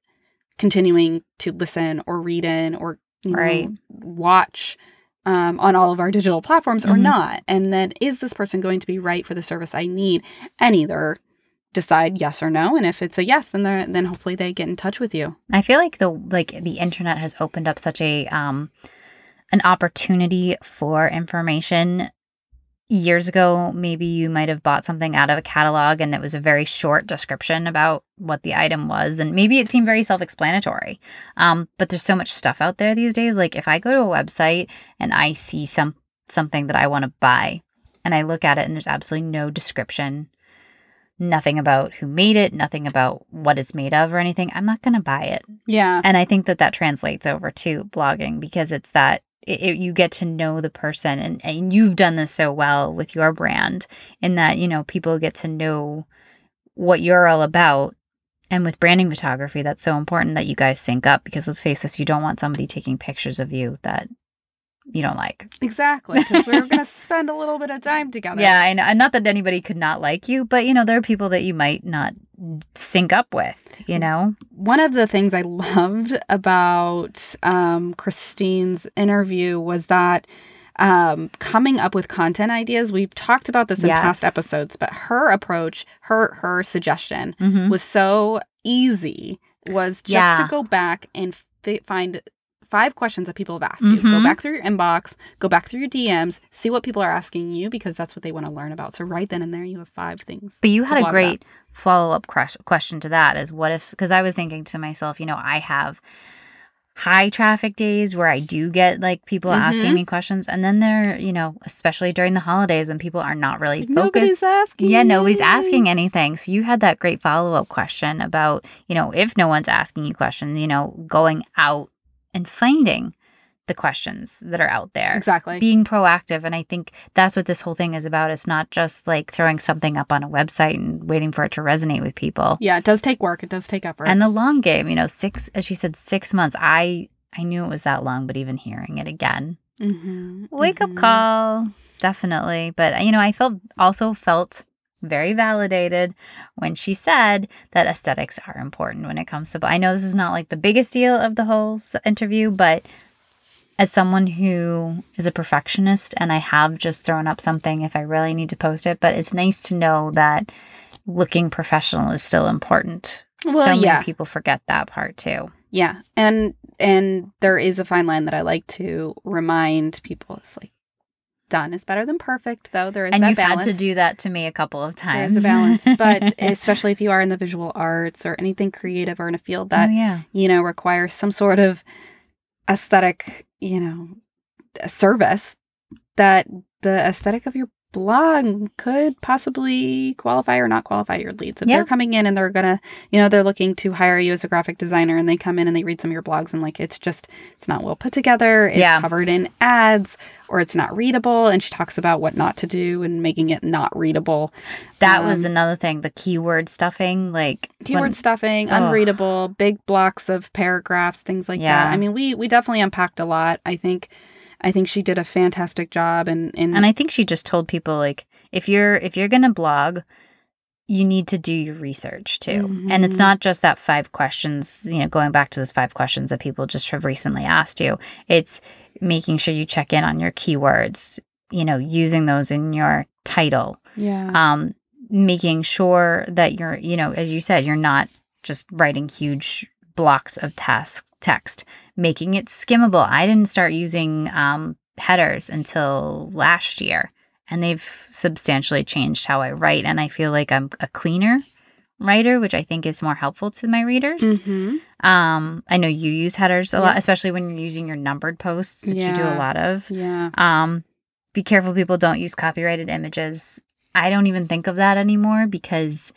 continuing to listen or read in or right. know, watch um, on all of our digital platforms mm-hmm. or not? And then is this person going to be right for the service I need? And either decide yes or no and if it's a yes then then hopefully they get in touch with you. I feel like the like the internet has opened up such a um an opportunity for information. Years ago maybe you might have bought something out of a catalog and it was a very short description about what the item was and maybe it seemed very self-explanatory. Um, but there's so much stuff out there these days. Like if i go to a website and i see some something that i want to buy and i look at it and there's absolutely no description nothing about who made it, nothing about what it's made of or anything, I'm not going to buy it. Yeah. And I think that that translates over to blogging because it's that it, it, you get to know the person and, and you've done this so well with your brand in that, you know, people get to know what you're all about. And with branding photography, that's so important that you guys sync up because let's face this, you don't want somebody taking pictures of you that you don't like. Exactly, because we're going to spend a little bit of time together. Yeah, I know. And not that anybody could not like you, but you know, there are people that you might not sync up with, you know? One of the things I loved about um, Christine's interview was that um, coming up with content ideas. We've talked about this in yes. past episodes, but her approach, her her suggestion mm-hmm. was so easy. Was just yeah. to go back and f- find five questions that people have asked mm-hmm. you. Go mm-hmm. back through your inbox, go back through your DMs, see what people are asking you because that's what they want to learn about. So right then and there, you have five things. But you had a great follow up question to that is what if, because I was thinking to myself, you know, I have high traffic days where I do get like people mm-hmm. asking me questions. And then there, you know, especially during the holidays when people are not really like focused. Nobody's asking. Yeah, nobody's asking anything. So you had that great follow up question about, you know, if no one's asking you questions, you know, going out and finding the questions that are out there. Exactly. Being proactive. And I think that's what this whole thing is about. It's not just like throwing something up on a website and waiting for it to resonate with people. Yeah, it does take work. It does take effort. And a long game, you know, six, as she said, six months. I I knew it was that long, but even hearing it again, mm-hmm. wake mm-hmm. up call, definitely. But, you know, I felt also felt very validated when she said that aesthetics are important when it comes to. I know this is not like the biggest deal of the whole interview, but as someone who is a perfectionist and I have just thrown up something if I really need to post it, but it's nice to know that looking professional is still important. Well, so yeah. many people forget that part too. Yeah. And and there is a fine line that I like to remind people it's like done is better than perfect though. There is And that you've balance. had to do that to me a couple of times. is a balance. (laughs) But especially if you are in the visual arts or anything creative or in a field that, oh, yeah. you know, requires some sort of aesthetic, you know, service that the aesthetic of your blog could possibly qualify or not qualify your leads. If Yeah. they're coming in and they're gonna, you know, they're looking to hire you as a graphic designer and they come in and they read some of your blogs and like it's just it's not well put together, it's Yeah. covered in ads or it's not readable and she talks about what not to do and making it not readable. That was Um, another thing, the keyword stuffing. Like keyword when- stuffing, Ugh. unreadable, big blocks of paragraphs, things like Yeah. that. I mean, we we definitely unpacked a lot. I think I think she did a fantastic job and and, and I think she just told people like if you're if you're gonna blog, you need to do your research too. And it's Mhm. not just that five questions, you know, going back to those five questions that people just have recently asked you. It's making sure you check in on your keywords, you know, using those in your title. yeah. Um, making sure that you're, you know, as you said, you're not just writing huge blocks of task text, making it skimmable. I didn't start using um, headers until last year, and they've substantially changed how I write. And I feel like I'm a cleaner writer, which I think is more helpful to my readers. Mhm. Um, I know you use headers a lot, especially when you're using your numbered posts, which you do a lot of. Yeah. Um, be careful people don't use copyrighted images. I don't even think of that anymore because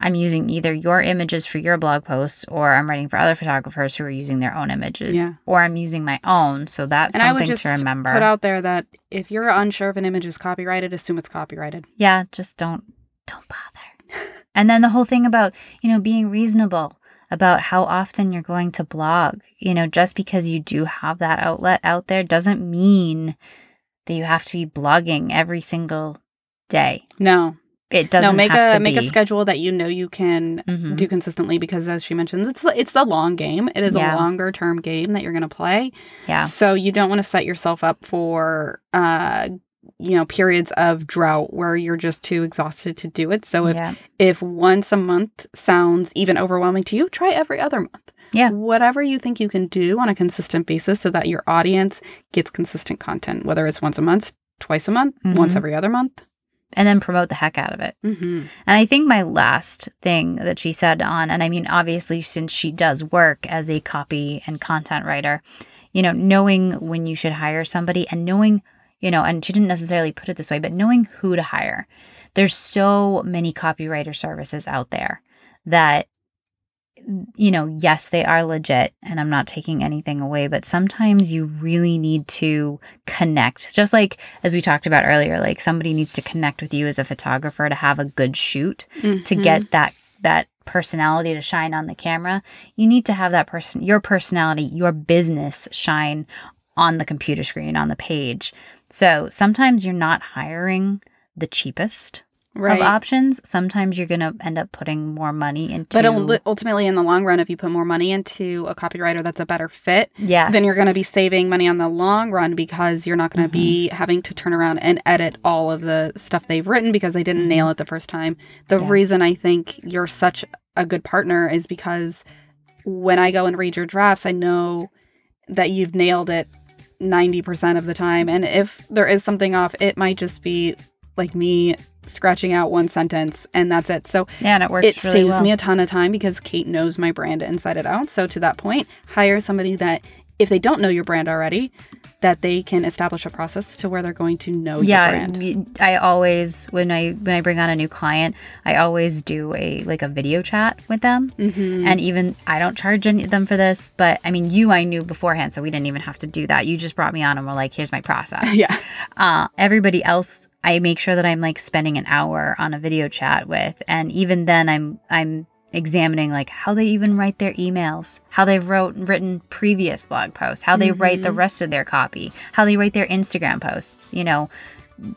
I'm using either your images for your blog posts or I'm writing for other photographers who are using their own images Yeah. or I'm using my own. So that's And I would something just to remember. put out there that if you're unsure if an image is copyrighted, assume it's copyrighted. yeah, just don't don't bother. (laughs) and then the whole thing about, you know, being reasonable about how often you're going to blog. You know, just because you do have that outlet out there doesn't mean that you have to be blogging every single day. No. It doesn't no, make a make a schedule that you know you can Mhm. do consistently because as she mentions, it's it's the long game. It is Yeah. a longer term game that you're going to play. Yeah. So you don't want to set yourself up for uh you know periods of drought where you're just too exhausted to do it. So if yeah. if once a month sounds even overwhelming to you, try every other month. Yeah. Whatever you think you can do on a consistent basis so that your audience gets consistent content, whether it's once a month, twice a month, once Mhm. every other month. And then promote the heck out of it. Mm-hmm. And I think my last thing that she said on, and I mean, obviously, since she does work as a copy and content writer, you know, knowing when you should hire somebody and knowing, you know, and she didn't necessarily put it this way, but knowing who to hire. There's so many copywriter services out there that, you know, yes, they are legit, and I'm not taking anything away, but sometimes you really need to connect. Just like as we talked about earlier, like somebody needs to connect with you as a photographer to have a good shoot to Mm-hmm. get that that personality to shine on the camera you need to have that person your personality your business shine on the computer screen on the page so sometimes you're not hiring the cheapest right. of options sometimes you're going to end up putting more money into But ultimately, in the long run, if you put more money into a copywriter that's a better fit, yes then you're going to be saving money on the long run because you're not going to be Mm-hmm. having to turn around and edit all of the stuff they've written because they didn't nail it the first time. The Mm-hmm. Yeah. reason I think you're such a good partner is because when I go and read your drafts, I know that you've nailed it 90% of the time. And if there is something off, it might just be like me scratching out one sentence and that's it. So yeah and it works it really saves well. me a ton of time because Kate knows my brand inside and out. So to that point, hire somebody that if they don't know your brand already, that they can establish a process to where they're going to know yeah your brand. we- i always when i when i bring on a new client i always do a like a video chat with them Mhm. and even i don't charge any them for this but i mean you i knew beforehand so we didn't even have to do that you just brought me on and were like here's my process (laughs) yeah. uh everybody else i make sure that i'm like spending an hour on a video chat with and even then i'm i'm examining like how they even write their emails how they've wrote written previous blog posts how they write the mm-hmm. rest of their copy how they write their instagram posts you know.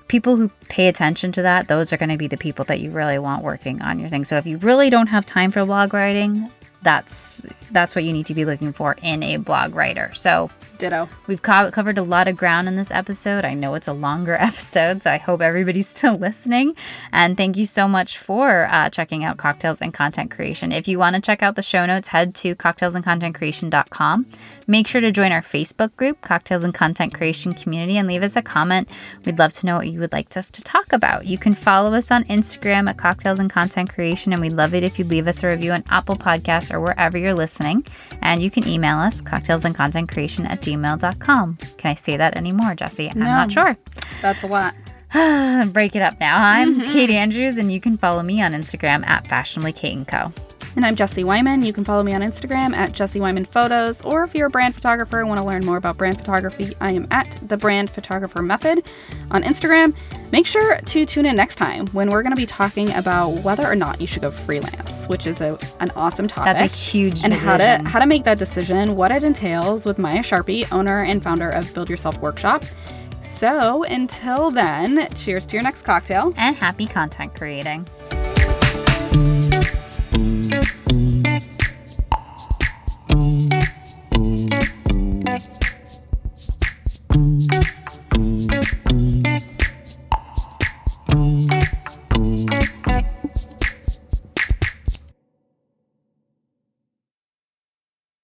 People who pay attention to that those are going to be the people that you really want working on your thing. So if you really don't have time for blog writing that's that's what you need to be looking for in a blog writer. So Ditto. We've co- covered a lot of ground in this episode. I know it's a longer (laughs) episode, so I hope everybody's still listening. And thank you so much for uh, checking out Cocktails and Content Creation. If you want to check out the show notes, head to cocktailsandcontentcreation.com. Make sure to join our Facebook group, Cocktails and Content Creation Community, and leave us a comment. We'd love to know what you would like us to talk about. You can follow us on Instagram at Cocktails and Content Creation, and we'd love it if you'd leave us a review on Apple Podcasts or wherever you're listening. And you can email us, cocktailsandcontentcreation at gmail.com. Can I say that anymore, Jesse? I'm not sure. That's a lot. (sighs) Break it up now. I'm Mhm. Kate Andrews, and you can follow me on Instagram at Fashionably Kate and Co. And I'm Jesse Wyman. You can follow me on Instagram at Jesse Wyman Photos, or if you're a brand photographer and want to learn more about brand photography, I am at the Brand Photographer Method on Instagram. Make sure to tune in next time when we're going to be talking about whether or not you should go freelance, which is a, an awesome topic. That's a huge and how to how to make that decision, what it entails with Maya Sharpie, owner and founder of Build Yourself Workshop. So until then, cheers to your next cocktail. And happy content creating.